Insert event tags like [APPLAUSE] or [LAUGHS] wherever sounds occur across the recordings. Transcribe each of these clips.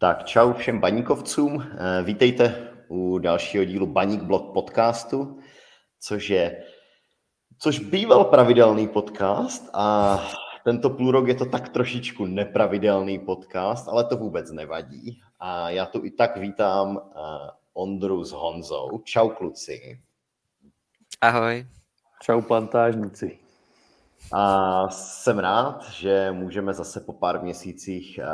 Tak čau všem baníkovcům, eh, vítejte u dalšího dílu Baník Blog podcastu, což je, což býval pravidelný podcast a tento půl rok je to tak trošičku nepravidelný podcast, ale to vůbec nevadí. A já tu i tak vítám eh, Ondru s Honzou. Čau kluci. Ahoj. Čau plantážníci. A jsem rád, že můžeme zase po pár měsících eh,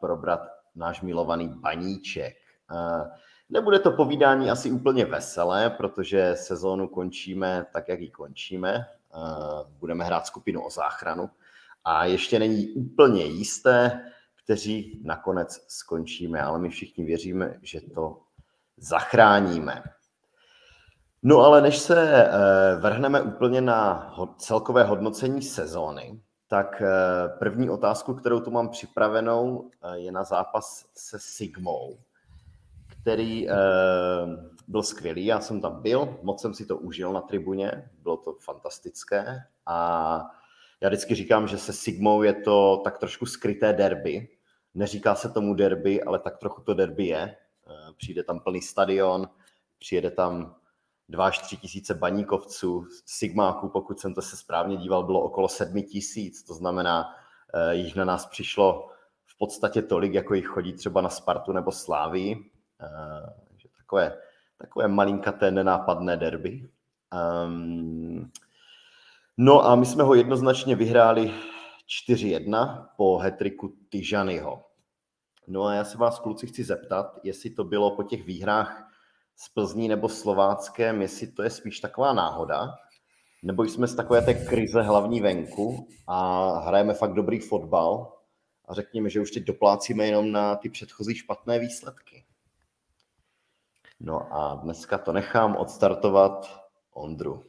probrat náš milovaný baníček. Nebude to povídání asi úplně veselé, protože sezónu končíme tak, jak ji končíme. Budeme hrát skupinu o záchranu a ještě není úplně jisté, kteří nakonec skončíme, ale my všichni věříme, že to zachráníme. No ale než se eh, vrhneme úplně na celkové hodnocení sezóny, tak eh, první otázku, kterou tu mám připravenou, eh, je na zápas se Sigmou, který byl skvělý. Já jsem tam byl, moc jsem si to užil na tribuně, bylo to fantastické a já vždycky říkám, že se Sigmou je to tak trošku skryté derby. Neříká se tomu derby, ale tak trochu to derby je. Eh, přijde tam plný stadion, přijede tam dva až tři tisíce baníkovců, Sigmáků, pokud jsem to se správně díval, bylo okolo sedmi tisíc, to znamená, eh, jich na nás přišlo v podstatě tolik, jako jich chodí třeba na Spartu nebo Slávii. Eh, takové, takové malinkaté nenápadné derby. Um, No a my jsme ho jednoznačně vyhráli 4-1 po hetriku Tyžanyho. No a já se vás, kluci, chci zeptat, jestli to bylo po těch výhrách s Plzní nebo Slováckem, jestli to je spíš taková náhoda, nebo jsme z takové té krize hlavní venku a hrajeme fakt dobrý fotbal a řekněme, že už teď doplácíme jenom na ty předchozí špatné výsledky. No a dneska to nechám odstartovat Ondru.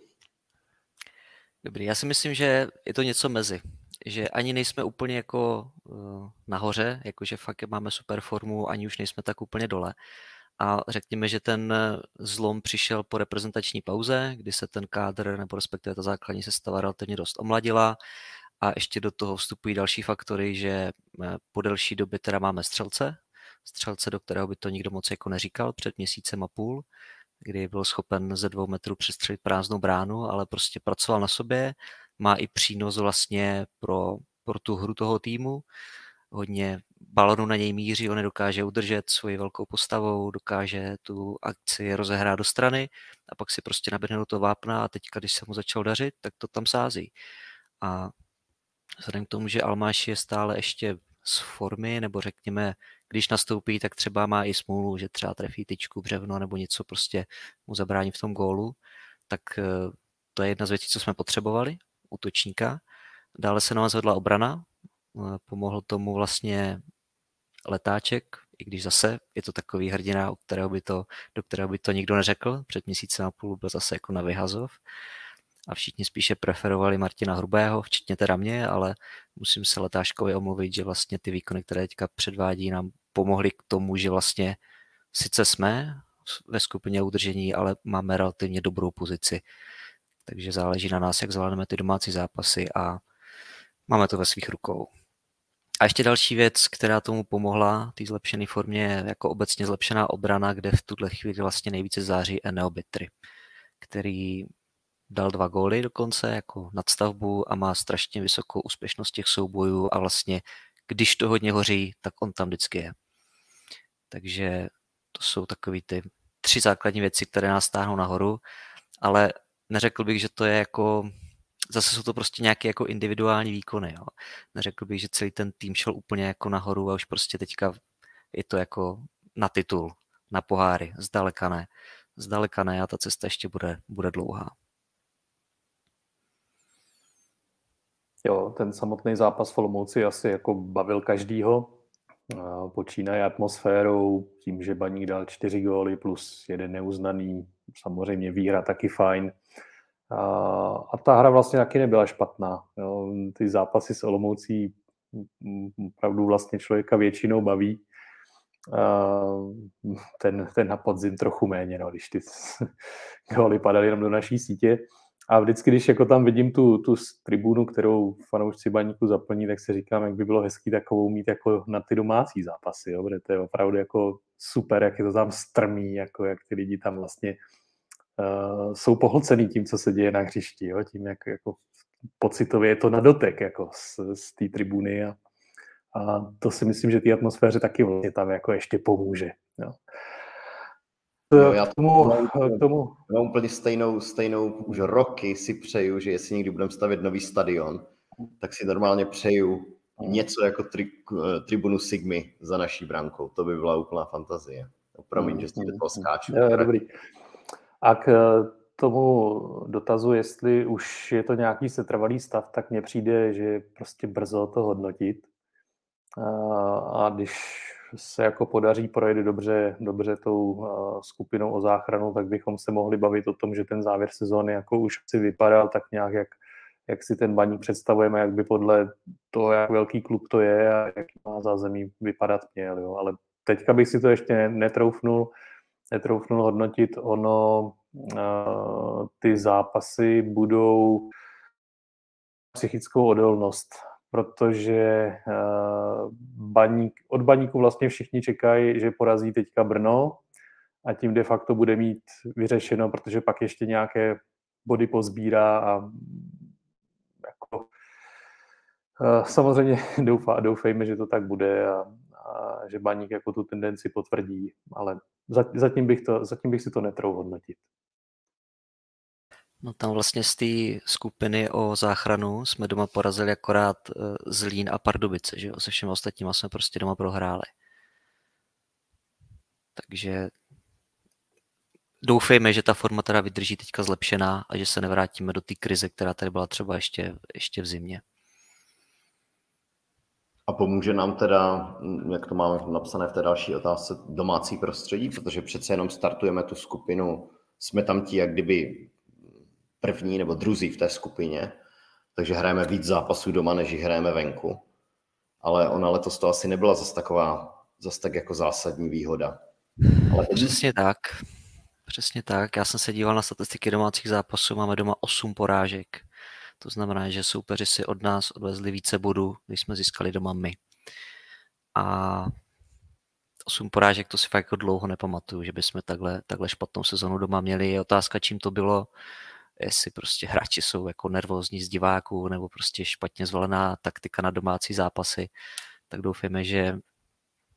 Dobrý, já si myslím, že je to něco mezi. Že ani nejsme úplně jako uh, nahoře, jakože fakt máme super formu, ani už nejsme tak úplně dole. A řekněme, že ten zlom přišel po reprezentační pauze, kdy se ten kádr, nebo respektive ta základní sestava relativně dost omladila a ještě do toho vstupují další faktory, že eh, po delší době teda máme střelce, střelce, do kterého by to nikdo moc jako neříkal před měsícem a půl, kdy byl schopen ze dvou metrů přestřelit prázdnou bránu, ale prostě pracoval na sobě, má i přínos vlastně pro, pro tu hru toho týmu, hodně balonu na něj míří, on dokáže udržet svoji velkou postavou, dokáže tu akci rozehrát do strany a pak si prostě naběhne do toho vápna a teďka, když se mu začal dařit, tak to tam sází. A vzhledem k tomu, že Almáš je stále ještě z formy, nebo řekněme když nastoupí, tak třeba má i smůlu, že třeba trefí tyčku, břevno nebo něco prostě mu zabrání v tom gólu, tak eh, to je jedna z věcí, co jsme potřebovali, útočníka. Dále se nám zvedla obrana, pomohl tomu vlastně letáček, i když zase je to takový hrdina, u kterého by to, do kterého by to nikdo neřekl. Před měsícem a půl byl zase jako na vyhazov a všichni spíše preferovali Martina Hrubého, včetně teda mě, ale musím se Letáškovi omluvit, že vlastně ty výkony, které teďka předvádí, nám pomohly k tomu, že vlastně sice jsme ve skupině udržení, ale máme relativně dobrou pozici. Takže záleží na nás, jak zvládneme ty domácí zápasy a máme to ve svých rukou. A ještě další věc, která tomu pomohla, té zlepšené formě, jako obecně zlepšená obrana, kde v tuhle chvíli vlastně nejvíce září Eneobitry, který dal dva góly dokonce jako nadstavbu a má strašně vysokou úspěšnost těch soubojů a vlastně když to hodně hoří, tak on tam vždycky je. Takže to jsou takové ty tři základní věci, které nás stáhnou nahoru, ale neřekl bych, že to je jako, zase jsou to prostě nějaké jako individuální výkony. Jo. Neřekl bych, že celý ten tým šel úplně jako nahoru a už prostě teďka je to jako na titul, na poháry, zdaleka ne. Zdaleka ne a ta cesta ještě bude, bude dlouhá. Jo, ten samotný zápas v Olomouci asi jako bavil každýho. Počínaje atmosférou, tím, že Baník dal čtyři góly plus jeden neuznaný, samozřejmě výhra taky fajn. A, a ta hra vlastně taky nebyla špatná. Jo. Ty zápasy s Olomoucí opravdu vlastně člověka většinou baví. A ten, ten na podzim trochu méně, no, když ty [LAUGHS] góly padaly jenom do naší sítě. A vždycky, když jako tam vidím tu, tu tribunu, kterou fanoušci baníku zaplní, tak si říkám, jak by bylo hezký takovou mít jako na ty domácí zápasy, jo? protože to je opravdu jako super, jak je to tam strmý, jako jak ty lidi tam vlastně uh, jsou pohlcený tím, co se děje na hřišti, jo? tím, jak jako pocitově je to na dotek jako z, z té tribuny a, a to si myslím, že té atmosféře taky vlastně tam jako ještě pomůže. Jo? No, já tomu, k tomu. Já úplně stejnou, stejnou už roky si přeju, že jestli někdy budeme stavět nový stadion, tak si normálně přeju něco jako tri, tribunu Sigmy za naší brankou. To by byla úplná fantazie. Promiň, mm, že si do toho skáču. Je, dobrý. A k eh, tomu dotazu, jestli už je to nějaký setrvalý stav, tak mně přijde, že je prostě brzo to hodnotit. A když se jako podaří projet dobře, dobře tou skupinou o záchranu, tak bychom se mohli bavit o tom, že ten závěr sezóny jako už si vypadal tak nějak, jak, jak si ten baník představujeme, jak by podle toho, jak velký klub to je a jak má zázemí vypadat měl. Jo. Ale teďka bych si to ještě netroufnul, netroufnul hodnotit. Ono, ty zápasy budou psychickou odolnost protože uh, baník, od baníku vlastně všichni čekají, že porazí teďka Brno a tím de facto bude mít vyřešeno, protože pak ještě nějaké body pozbírá a jako, uh, samozřejmě [LAUGHS] doufá, doufejme, že to tak bude a že baník jako tu tendenci potvrdí, ale zatím bych, to, zatím bych si to netrou hodnotit. No tam vlastně z té skupiny o záchranu jsme doma porazili akorát eh, Zlín a Pardubice, že jo? Se všemi ostatníma jsme prostě doma prohráli. Takže doufejme, že ta forma teda vydrží teďka zlepšená a že se nevrátíme do té krize, která tady byla třeba ještě, ještě v zimě. A pomůže nám teda, jak to máme napsané v té další otázce, domácí prostředí, protože přece jenom startujeme tu skupinu, jsme tam ti jak kdyby první nebo druzí v té skupině, takže hrajeme víc zápasů doma, než jich hrajeme venku. Ale ona letos to asi nebyla zase taková, zase tak jako zásadní výhoda. Ale. Přesně tak. Přesně tak. Já jsem se díval na statistiky domácích zápasů, máme doma 8 porážek. To znamená, že soupeři si od nás odvezli více bodů, než jsme získali doma my. A 8 porážek, to si fakt jako dlouho nepamatuju, že bychom takhle, takhle špatnou sezonu doma měli. Je otázka, čím to bylo jestli prostě hráči jsou jako nervózní z diváků nebo prostě špatně zvolená taktika na domácí zápasy, tak doufáme, že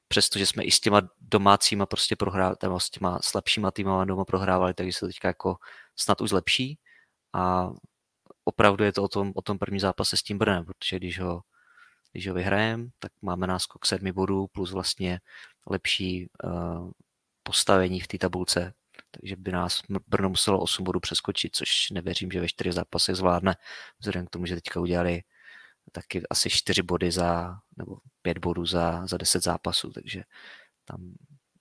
přestože jsme i s těma domácíma prostě prohrávali, s těma slabšíma týmama doma prohrávali, takže se teďka jako snad už zlepší a opravdu je to o tom, o tom první zápase s tím Brnem, protože když ho, když ho vyhrajeme, tak máme náskok sedmi bodů plus vlastně lepší uh, postavení v té tabulce. Takže by nás Brno muselo 8 bodů přeskočit, což nevěřím, že ve čtyřech zápasech zvládne, vzhledem k tomu, že teďka udělali taky asi 4 body za, nebo 5 bodů za, za 10 zápasů, takže tam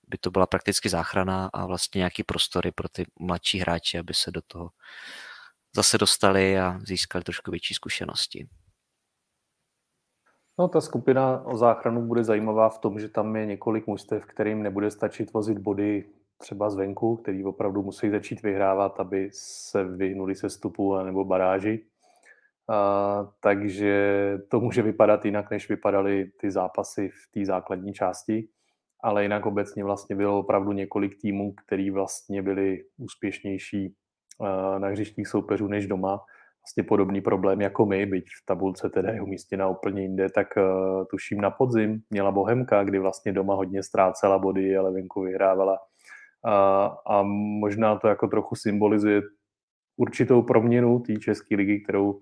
by to byla prakticky záchrana a vlastně nějaký prostory pro ty mladší hráče, aby se do toho zase dostali a získali trošku větší zkušenosti. No, ta skupina o záchranu bude zajímavá v tom, že tam je několik mužstev, kterým nebude stačit vozit body třeba zvenku, který opravdu musí začít vyhrávat, aby se vyhnuli se stupu nebo baráži. A, takže to může vypadat jinak, než vypadaly ty zápasy v té základní části. Ale jinak obecně vlastně bylo opravdu několik týmů, který vlastně byli úspěšnější na hřištích soupeřů než doma. Vlastně podobný problém jako my, byť v tabulce teda je umístěna úplně jinde, tak uh, tuším na podzim měla Bohemka, kdy vlastně doma hodně ztrácela body, ale venku vyhrávala a, a možná to jako trochu symbolizuje určitou proměnu té České ligy, kterou,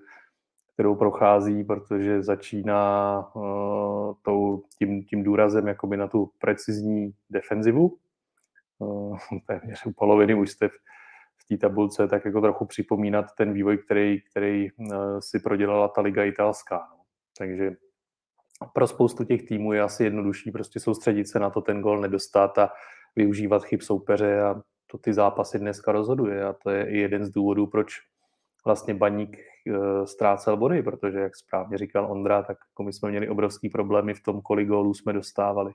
kterou prochází, protože začíná uh, tou, tím, tím důrazem jakoby na tu precizní defenzivu. Uh, [LAUGHS] téměř u poloviny už jste v té tabulce tak jako trochu připomínat ten vývoj, který, který uh, si prodělala ta liga italská. No. Takže pro spoustu těch týmů je asi jednodušší prostě soustředit se na to, ten gol nedostat a využívat chyb soupeře a to ty zápasy dneska rozhoduje a to je i jeden z důvodů, proč vlastně baník e, ztrácel body, protože, jak správně říkal Ondra, tak jako my jsme měli obrovský problémy v tom, kolik gólů jsme dostávali.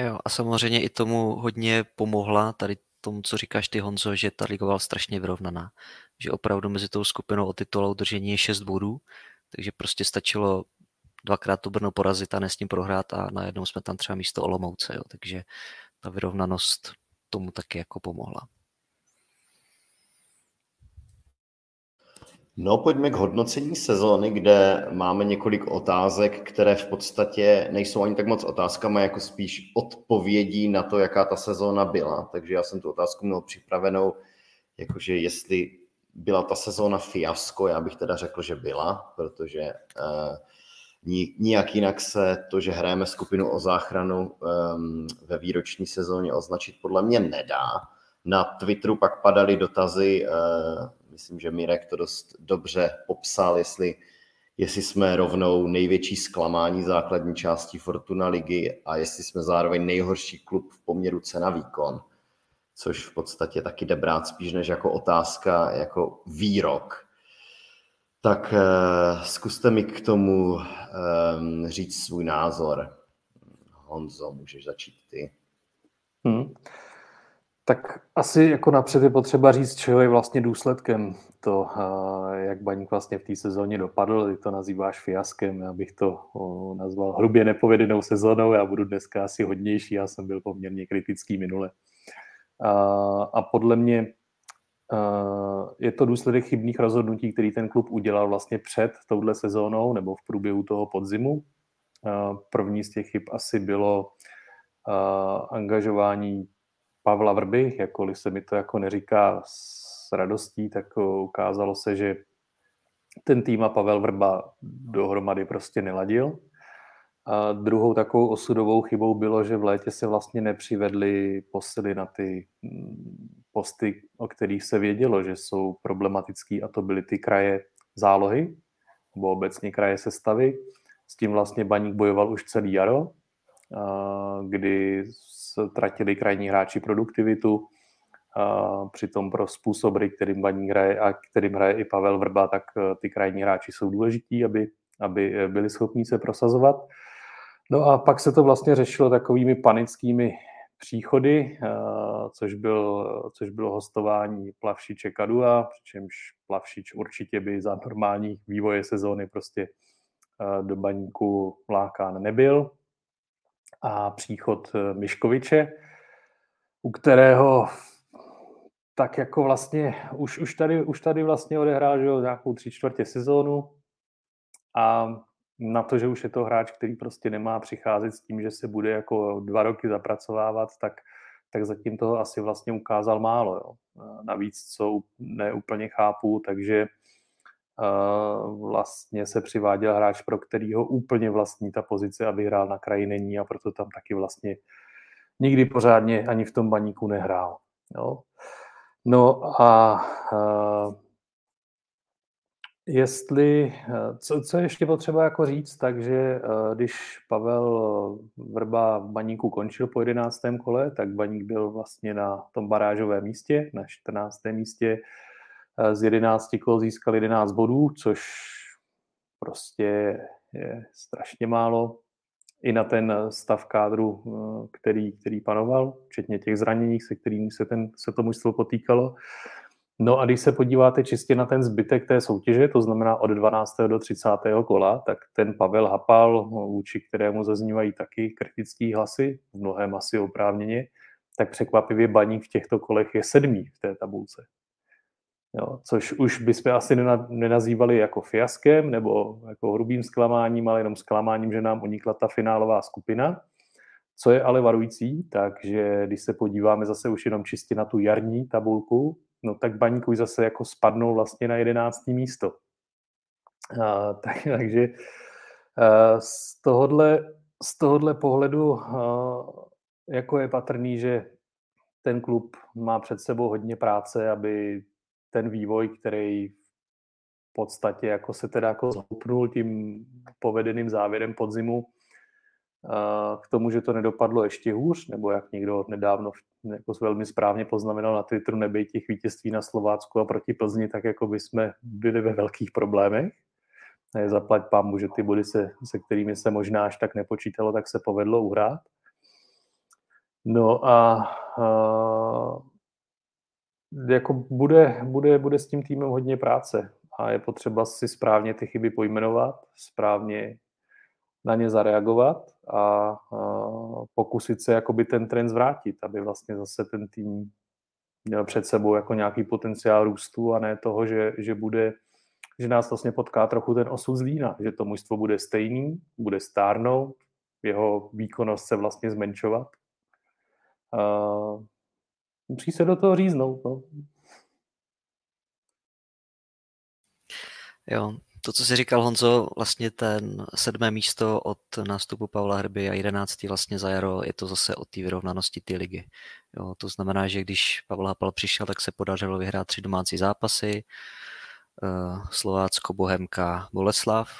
Jo, a samozřejmě i tomu hodně pomohla tady tomu, co říkáš ty, Honzo, že ta byla strašně vyrovnaná. Že opravdu mezi tou skupinou o titul udržení je 6 bodů, takže prostě stačilo dvakrát to Brno porazit a ne s ním prohrát a najednou jsme tam třeba místo Olomouce. Jo. Takže ta vyrovnanost tomu taky jako pomohla. No, pojďme k hodnocení sezóny, kde máme několik otázek, které v podstatě nejsou ani tak moc otázkama, jako spíš odpovědí na to, jaká ta sezóna byla. Takže já jsem tu otázku měl připravenou, jakože jestli byla ta sezóna fiasko, já bych teda řekl, že byla, protože uh, nijak jinak se to, že hrajeme skupinu o záchranu um, ve výroční sezóně označit podle mě nedá. Na Twitteru pak padaly dotazy, uh, myslím, že Mirek to dost dobře popsal, jestli, jestli jsme rovnou největší zklamání základní části Fortuna ligy a jestli jsme zároveň nejhorší klub v poměru cena výkon, což v podstatě taky jde brát spíš než jako otázka, jako výrok. Tak uh, zkuste mi k tomu um, říct svůj názor. Honzo, můžeš začít ty. Hmm. Tak asi jako napřed je potřeba říct, čeho je vlastně důsledkem to, jak Baník vlastně v té sezóně dopadl. Ty to nazýváš fiaskem, já bych to nazval hrubě nepovedenou sezónou. Já budu dneska asi hodnější, já jsem byl poměrně kritický minule. A podle mě je to důsledek chybných rozhodnutí, který ten klub udělal vlastně před touhle sezónou nebo v průběhu toho podzimu. První z těch chyb asi bylo angažování Pavla Vrby, jakkoliv se mi to jako neříká s radostí, tak ukázalo se, že ten tým a Pavel Vrba dohromady prostě neladil. A druhou takovou osudovou chybou bylo, že v létě se vlastně nepřivedli posily na ty mm, posty, o kterých se vědělo, že jsou problematický a to byly ty kraje zálohy, nebo obecně kraje sestavy. S tím vlastně Baník bojoval už celý jaro, kdy ztratili krajní hráči produktivitu. A přitom pro způsob, kterým Baník hraje a kterým hraje i Pavel Vrba, tak e, ty krajní hráči jsou důležití, aby, aby byli schopni se prosazovat. No a pak se to vlastně řešilo takovými panickými příchody, což, byl, což bylo hostování Plavšiče Kadua, přičemž Plavšič určitě by za normální vývoje sezóny prostě do baníku lákán nebyl a příchod eh, Miškoviče, u kterého tak jako vlastně už, už, tady, už tady vlastně odehrál že jo, nějakou tři čtvrtě sezónu a na to, že už je to hráč, který prostě nemá přicházet s tím, že se bude jako dva roky zapracovávat, tak, tak zatím toho asi vlastně ukázal málo. Jo. Navíc, co neúplně chápu, takže vlastně se přiváděl hráč, pro kterýho úplně vlastní ta pozice a vyhrál na kraji není a proto tam taky vlastně nikdy pořádně ani v tom baníku nehrál. Jo. No a jestli, co, co ještě potřeba jako říct, takže uh, když Pavel Vrba v baníku končil po 11. kole, tak baník byl vlastně na tom barážovém místě, na 14. místě, z 11 kol získal 11 bodů, což prostě je strašně málo i na ten stav kádru, eh, který, který panoval, včetně těch zranění, se kterými se, ten, se to mužstvo potýkalo. No a když se podíváte čistě na ten zbytek té soutěže, to znamená od 12. do 30. kola, tak ten Pavel Hapal, vůči kterému zaznívají taky kritické hlasy, v mnohem asi oprávněně, tak překvapivě Baník v těchto kolech je sedmý v té tabulce. Jo, což už bychom asi nenazývali jako fiaskem nebo jako hrubým zklamáním, ale jenom zklamáním, že nám unikla ta finálová skupina. Co je ale varující, takže když se podíváme zase už jenom čistě na tu jarní tabulku, no tak Baník už zase jako spadnou vlastně na jedenáctý místo. A, tak, [LAUGHS] takže a, z tohohle, z tohohle pohledu a, jako je patrný, že ten klub má před sebou hodně práce, aby ten vývoj, který v podstatě jako se teda jako zhoupnul tím povedeným závěrem podzimu k tomu, že to nedopadlo ještě hůř, nebo jak někdo nedávno jako velmi správně poznamenal na Twitteru, nebej těch vítězství na Slovácku a proti Plzni, tak jako by jsme byli ve velkých problémech. Zaplať pámu, že ty body, se, se kterými se možná až tak nepočítalo, tak se povedlo uhrát. No a, a jako bude, bude, bude s tím týmem hodně práce a je potřeba si správně ty chyby pojmenovat, správně na ně zareagovat a, pokusit se jakoby ten trend zvrátit, aby vlastně zase ten tým měl před sebou jako nějaký potenciál růstu a ne toho, že, že bude že nás vlastně potká trochu ten osud z Lína, že to mužstvo bude stejný, bude stárnout, jeho výkonnost se vlastně zmenšovat. Musí se do toho říznout. No. Jo, to, co jsi říkal, Honzo, vlastně ten sedmé místo od nástupu Pavla Hrby a jedenáctý vlastně za jaro, je to zase o té vyrovnanosti té ligy. Jo, to znamená, že když Pavel Hapal přišel, tak se podařilo vyhrát tři domácí zápasy, uh, Slovácko, Bohemka, Boleslav.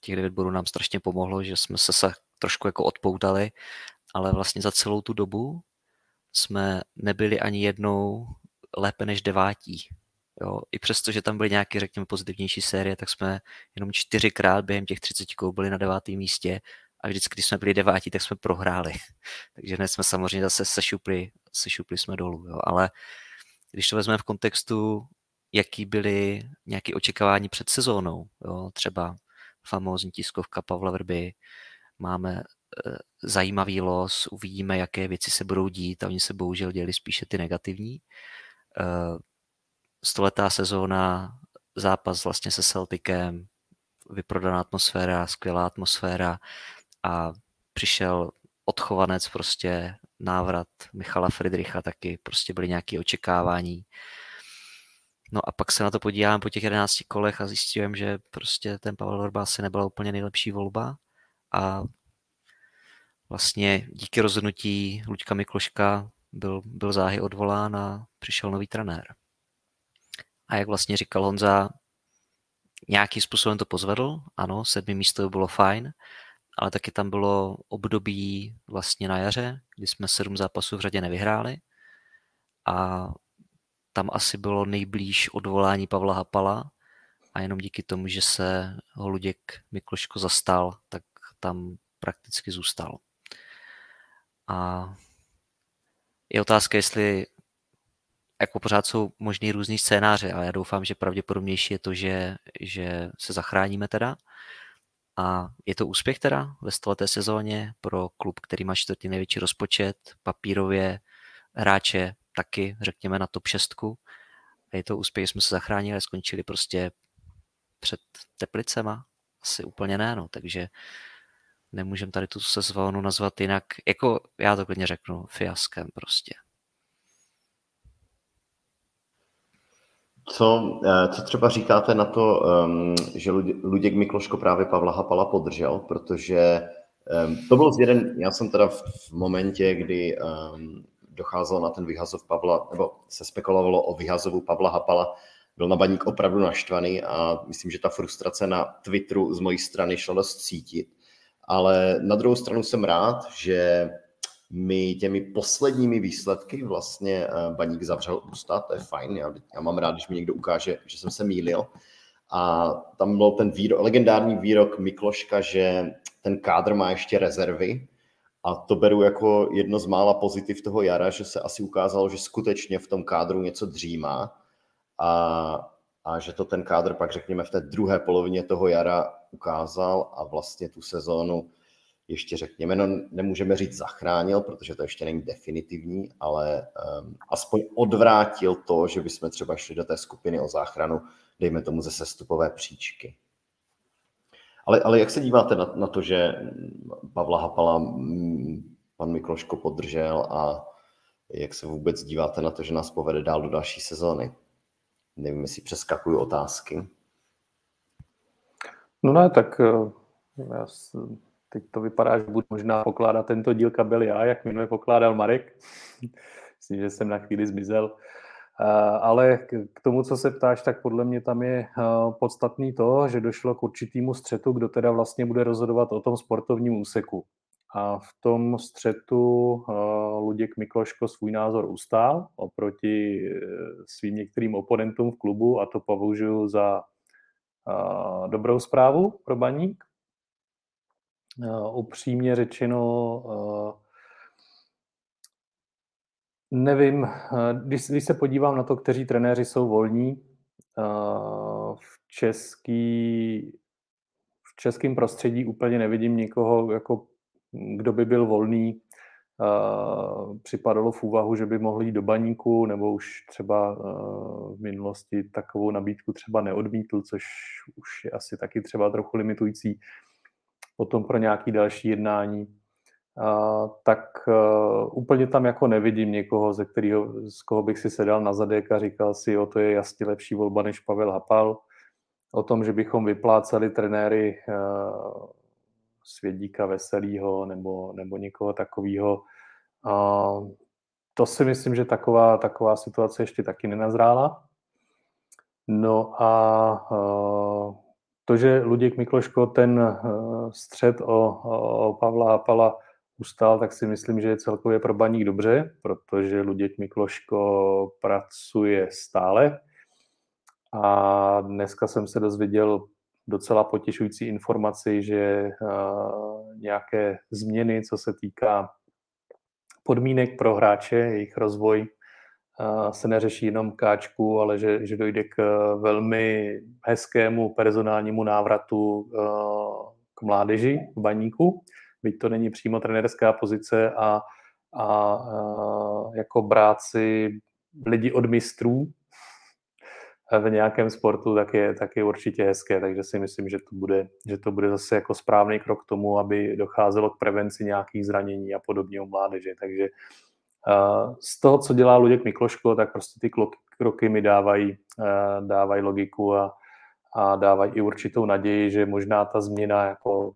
Těch devět bodů nám strašně pomohlo, že jsme se, se trošku jako odpoutali, ale vlastně za celou tu dobu jsme nebyli ani jednou lépe než devátí. Jo, I přesto, že tam byly nějaké, řekněme, pozitivnější série, tak jsme jenom čtyřikrát během těch 30 byli na devátém místě a vždycky, když jsme byli devátí, tak jsme prohráli. [LAUGHS] Takže hned jsme samozřejmě zase sešupli, sešupli jsme dolů. Jo. Ale když to vezmeme v kontextu, jaký byly nějaké očekávání před sezónou, jo, třeba famózní tiskovka Pavla Vrby, máme zajímavý los, uvidíme, jaké věci se budou dít a oni se bohužel děli spíše ty negativní. E, stoletá sezóna, zápas vlastně se Celticem, vyprodaná atmosféra, skvělá atmosféra a přišel odchovanec prostě, návrat Michala Friedricha taky, prostě byly nějaké očekávání. No a pak se na to podívám po těch 11 kolech a zjistím, že prostě ten Pavel Vrba asi nebyla úplně nejlepší volba a vlastně díky rozhodnutí Luďka Mikloška byl, byl záhy odvolán a přišel nový trenér. A jak vlastně říkal Honza, nějakým způsobem to pozvedl, ano, sedmý místo bylo fajn, ale taky tam bylo období vlastně na jaře, kdy jsme sedm zápasů v řadě nevyhráli a tam asi bylo nejblíž odvolání Pavla Hapala a jenom díky tomu, že se ho Luděk Mikloško zastal, tak tam prakticky zůstal. A je otázka, jestli jako pořád jsou možný různý scénáře, ale já doufám, že pravděpodobnější je to, že, že se zachráníme teda. A je to úspěch teda ve stoleté sezóně pro klub, který má čtvrtý největší rozpočet, papírově hráče taky, řekněme, na top 6. A je to úspěch, že jsme se zachránili, skončili prostě před Teplicema? Asi úplně ne, no, takže nemůžeme tady tu sezónu nazvat jinak, jako já to klidně řeknu, fiaskem prostě. Co, eh, co třeba říkáte na to, ehm, že Luděk Mikloško právě Pavla Hapala podržel, protože ehm, to byl jeden, já jsem teda v momentě, kdy ehm, docházelo na ten vyhazov Pavla, nebo se spekulovalo o vyhazovu Pavla Hapala, byl na baník opravdu naštvaný a myslím, že ta frustrace na Twitteru z mojí strany šla dost cítit. Ale na druhou stranu jsem rád, že mi těmi posledními výsledky vlastně eh, baník zavřel ústa, to je fajn, já, já mám rád, když mi někdo ukáže, že jsem se mýlil. A tam byl ten výrok, legendární výrok Mikloška, že ten kádr má ještě rezervy, a to beru jako jedno z mála pozitiv toho jara, že se asi ukázalo, že skutečně v tom kádru něco dřímá a, a že to ten kádr pak, řekněme, v té druhé polovině toho jara ukázal a vlastně tu sezónu ještě řekněme, no nemůžeme říct zachránil, protože to ještě není definitivní, ale um, aspoň odvrátil to, že bychom třeba šli do té skupiny o záchranu, dejme tomu ze sestupové příčky. Ale, ale jak se díváte na, na to, že Pavla Hapala mm, pan Mikloško podržel a jak se vůbec díváte na to, že nás povede dál do další sezóny? Nevím, jestli přeskakuju otázky. No ne, tak eh, já teď to vypadá, že budu možná pokládat tento díl kabel já, jak minule pokládal Marek. [LAUGHS] Myslím, že jsem na chvíli zmizel. Eh, ale k tomu, co se ptáš, tak podle mě tam je eh, podstatný to, že došlo k určitému střetu, kdo teda vlastně bude rozhodovat o tom sportovním úseku. A v tom střetu Luděk Mikloško svůj názor ustál oproti svým některým oponentům v klubu a to považuji za dobrou zprávu pro baník. Upřímně řečeno, Nevím, když, když se podívám na to, kteří trenéři jsou volní, v český, v českém prostředí úplně nevidím nikoho, jako, kdo by byl volný. Připadalo v úvahu, že by mohli jít do baníku, nebo už třeba v minulosti takovou nabídku třeba neodmítl, což už je asi taky třeba trochu limitující potom pro nějaký další jednání tak úplně tam jako nevidím někoho, ze kterého, z koho bych si sedal na zadek a říkal si, o to je jasně lepší volba než Pavel Hapal. O tom, že bychom vypláceli trenéry Svědíka Veselýho nebo, nebo někoho takového, uh, to si myslím, že taková, taková situace ještě taky nenazrála. No a to, že Luděk Mikloško ten uh, střed o, o Pavla Hapala ustál, tak si myslím, že je celkově pro baník dobře, protože Luděk Mikloško pracuje stále. A dneska jsem se dozvěděl docela potěšující informaci, že nějaké změny, co se týká podmínek pro hráče, jejich rozvoj, se neřeší jenom káčku, ale že, že dojde k velmi hezkému personálnímu návratu k mládeži, k baníku. Byť to není přímo trenerská pozice a, a, a jako brát si lidi od mistrů v nějakém sportu, tak je, tak je určitě hezké, takže si myslím, že to, bude, že to bude zase jako správný krok k tomu, aby docházelo k prevenci nějakých zranění a podobně u mládeže, takže uh, z toho, co dělá Luděk Mikloško, tak prostě ty kroky mi dávají, uh, dávají logiku a, a dávají i určitou naději, že možná ta změna jako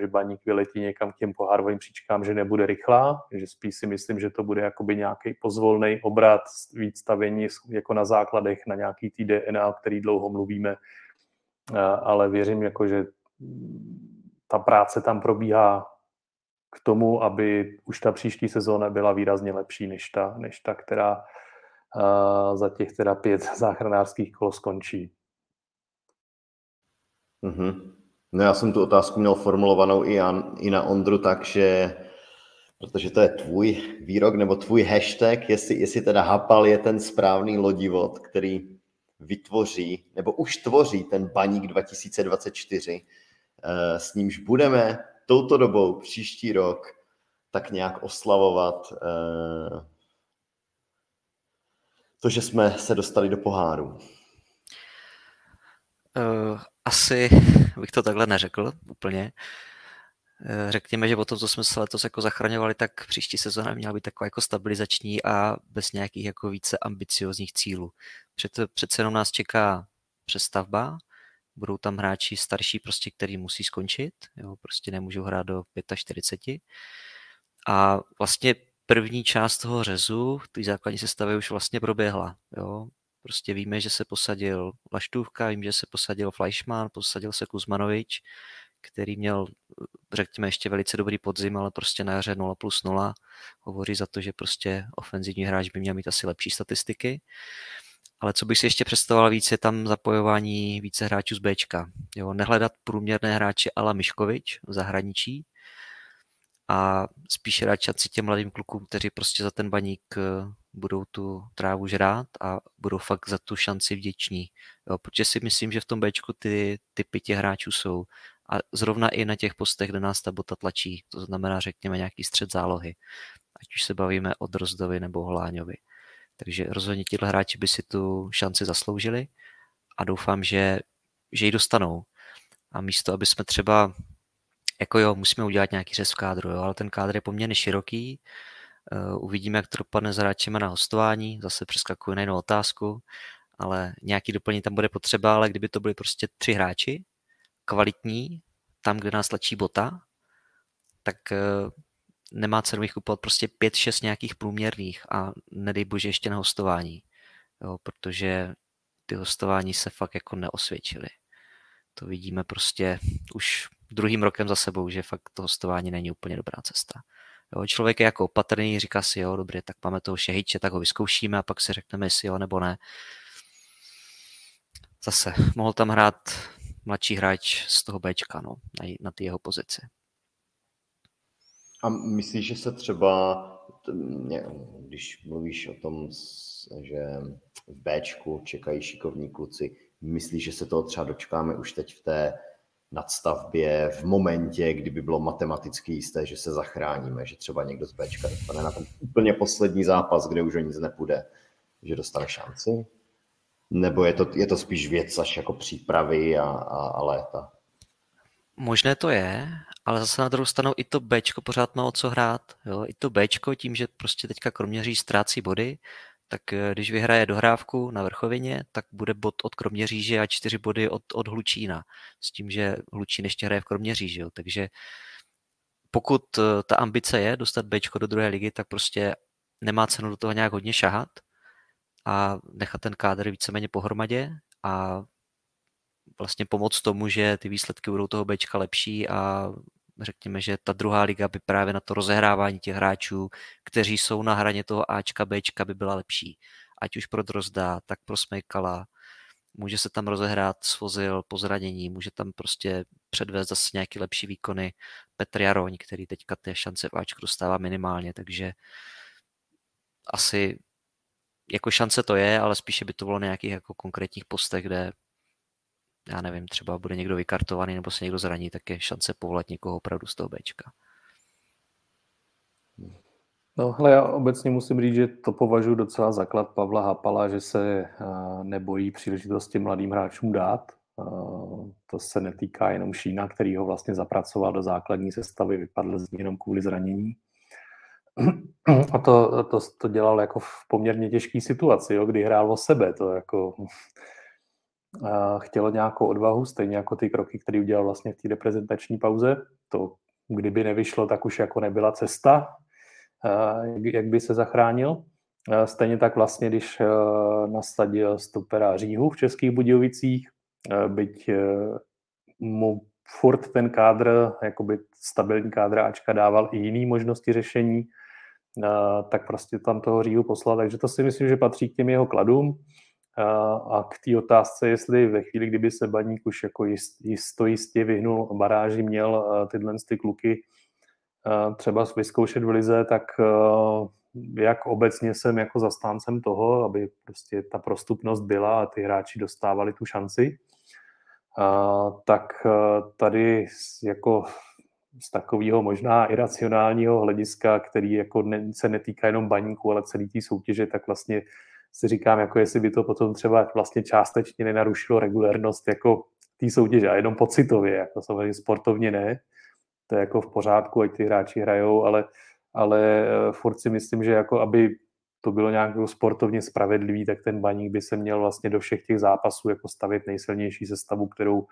že baník vyletí někam k těm pohárovým příčkám, že nebude rychlá, že spíš si myslím, že to bude jakoby nějaký pozvolný obrat, víc stavění jako na základech, na nějaký tý DNA, o který dlouho mluvíme, ale věřím, jako, že ta práce tam probíhá k tomu, aby už ta příští sezóna byla výrazně lepší než ta, než ta která za těch teda pět [LAUGHS] záchranářských kol skončí. Mm-hmm. No já jsem tu otázku měl formulovanou i, Jan, i na Ondru, takže protože to je tvůj výrok nebo tvůj hashtag, jestli, jestli teda Hapal je ten správný lodivod, který vytvoří, nebo už tvoří ten baník 2024, eh, s nímž budeme touto dobou příští rok tak nějak oslavovat eh, to, že jsme se dostali do poháru. Asi bych to takhle neřekl úplně. Uh, řekněme, že o tom, co jsme se letos jako zachraňovali, tak příští sezóna měla být taková jako stabilizační a bez nějakých jako více ambiciozních cílů. Před, přece jenom nás čeká přestavba, budou tam hráči starší, prostě, který musí skončit, jo, prostě nemůžou hrát do 45. A vlastně první část toho řezu, ty základní sestavy už vlastně proběhla. Jo. Prostě víme, že se posadil Laštůvka, vím, že se posadil Fleischmann, posadil se Kuzmanovič, který měl, řekněme, ještě velice dobrý podzim, ale prostě na jaře 0 plus 0. Hovoří za to, že prostě ofenzivní hráč by měl mít asi lepší statistiky. Ale co bych si ještě představoval víc, je tam zapojování více hráčů z Bčka. Jo, nehledat průměrné hráče ala Miškovič v zahraničí, a spíše dát šanci těm mladým klukům, kteří prostě za ten baník budou tu trávu žrát a budou fakt za tu šanci vděční. Jo, protože si myslím, že v tom Bčku ty typy těch hráčů jsou. A zrovna i na těch postech, kde nás ta bota tlačí, to znamená, řekněme, nějaký střed zálohy. Ať už se bavíme o Drozdovi nebo Hláňovi. Takže rozhodně tihle hráči by si tu šanci zasloužili a doufám, že, že ji dostanou. A místo, aby jsme třeba jako jo, musíme udělat nějaký řez v kádru, jo, ale ten kádr je poměrně široký. Uh, uvidíme, jak to dopadne s hráčema na hostování. Zase přeskakuju na jinou otázku, ale nějaký doplnění tam bude potřeba, ale kdyby to byly prostě tři hráči, kvalitní, tam, kde nás tlačí bota, tak uh, nemá cenu jich kupovat prostě pět, šest nějakých průměrných a nedej bože ještě na hostování, jo, protože ty hostování se fakt jako neosvědčily. To vidíme prostě už druhým rokem za sebou, že fakt to hostování není úplně dobrá cesta. Jo, člověk je jako opatrný, říká si, jo, dobře, tak máme toho šehiče, tak ho vyzkoušíme a pak si řekneme, jestli jo nebo ne. Zase, mohl tam hrát mladší hráč z toho Bčka, no, na, na ty jeho pozici. A myslíš, že se třeba když mluvíš o tom, že v Bčku čekají šikovní kluci, myslíš, že se toho třeba dočkáme už teď v té nadstavbě v momentě, kdyby bylo matematicky jisté, že se zachráníme, že třeba někdo z Bčka dostane na ten úplně poslední zápas, kde už o nic nepůjde, že dostane šanci? Nebo je to, je to spíš věc až jako přípravy a, a, a léta? Možné to je, ale zase na druhou stranu i to Bčko pořád má o co hrát. Jo? I to Bčko tím, že prostě teďka Kroměříž ztrácí body, tak eh, když vyhraje dohrávku na Vrchovině, tak bude bod od Kroměříže a čtyři body od, od Hlučína. S tím, že Hlučín ještě hraje v Kroměříži. Jo? Takže pokud eh, ta ambice je dostat Bčko do druhé ligy, tak prostě nemá cenu do toho nějak hodně šahat a nechat ten kádr víceméně pohromadě a vlastně pomoct tomu, že ty výsledky budou toho Bčka lepší a řekněme, že ta druhá liga by právě na to rozehrávání těch hráčů, kteří jsou na hraně toho Ačka, Bčka, by byla lepší. Ať už pro Drozda, tak pro Smejkala. Může se tam rozehrát svozil po zranění, může tam prostě předvést zase nějaký lepší výkony Petr Jaroň, který teďka té šance v Ačku dostává minimálně, takže asi jako šance to je, ale spíše by to bylo na nějakých jako konkrétních postech, kde já nevím, třeba bude někdo vykartovaný nebo se někdo zraní, tak je šance povolat někoho opravdu z toho Bčka. No, ale já obecně musím říct, že to považuji docela základ Pavla Hapala, že se nebojí příležitosti mladým hráčům dát. To se netýká jenom Šína, který ho vlastně zapracoval do základní sestavy, vypadl z ní jenom kvůli zranění. [CLEARS THROAT] A to, to, to dělal jako v poměrně těžké situaci, jo, kdy hrál o sebe. To jako chtělo nějakou odvahu, stejně jako ty kroky, které udělal vlastně v té reprezentační pauze. To, kdyby nevyšlo, tak už jako nebyla cesta, jak by se zachránil. Stejně tak vlastně, když nasadil stopera Říhu v Českých Budějovicích, byť mu furt ten kádr, jakoby stabilní kádr Ačka dával i jiné možnosti řešení, tak prostě tam toho Říhu poslal. Takže to si myslím, že patří k těm jeho kladům. A k té otázce, jestli ve chvíli, kdyby se Baník už jako jist, jisto jistě vyhnul baráži, měl tyhle ty kluky třeba vyzkoušet v lize, tak jak obecně jsem jako zastáncem toho, aby prostě ta prostupnost byla a ty hráči dostávali tu šanci, tak tady jako z takového možná iracionálního hlediska, který jako se netýká jenom baníku, ale celý té soutěže, tak vlastně si říkám, jako jestli by to potom třeba vlastně částečně nenarušilo regulérnost jako té soutěže, a jenom pocitově, jako samozřejmě sportovně ne, to je jako v pořádku, ať ty hráči hrajou, ale, ale eh, furt si myslím, že jako aby to bylo nějak sportovně spravedlivý, tak ten baník by se měl vlastně do všech těch zápasů jako stavit nejsilnější sestavu, kterou,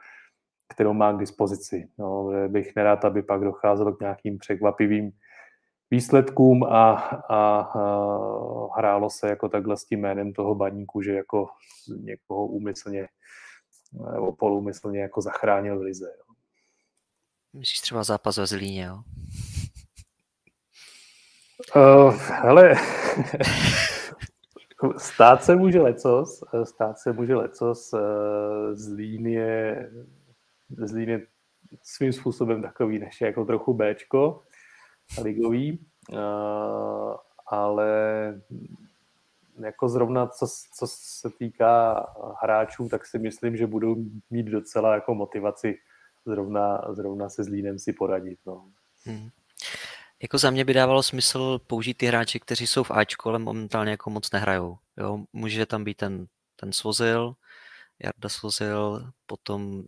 kterou má k dispozici. No, bych nerád, aby pak docházelo k nějakým překvapivým výsledkům a, a, a hrálo se jako takhle s tím jménem toho baníku, že jako někoho úmyslně nebo polumyslně jako zachránil v lize. Jo. Myslíš třeba zápas ve Zlíně, jo? Uh, hele, [LAUGHS] stát se může lecos, stát se může lecos, uh, Zlín je, Zlín je svým způsobem takový než jako trochu Bčko, ligový, uh, ale jako zrovna co, co se týká hráčů, tak si myslím, že budou mít docela jako motivaci zrovna, zrovna se Zlínem si poradit. No. Hmm. Jako za mě by dávalo smysl použít ty hráči, kteří jsou v Ačku, ale momentálně jako moc nehrajou. Jo, může tam být ten, ten Svozil, Jarda Svozil, potom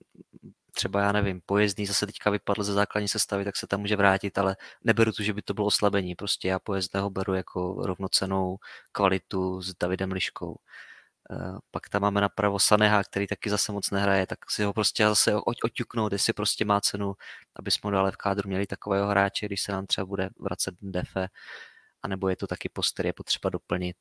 třeba, já nevím, pojezdný zase teďka vypadl ze základní sestavy, tak se tam může vrátit, ale neberu to, že by to bylo oslabení. Prostě já pojezdného beru jako rovnocenou kvalitu s Davidem Liškou. Eh, pak tam máme napravo Saneha, který taky zase moc nehraje, tak si ho prostě zase oťuknout, jestli prostě má cenu, aby jsme dále v kádru měli takového hráče, když se nám třeba bude vracet Defe, anebo je to taky poster, je potřeba doplnit.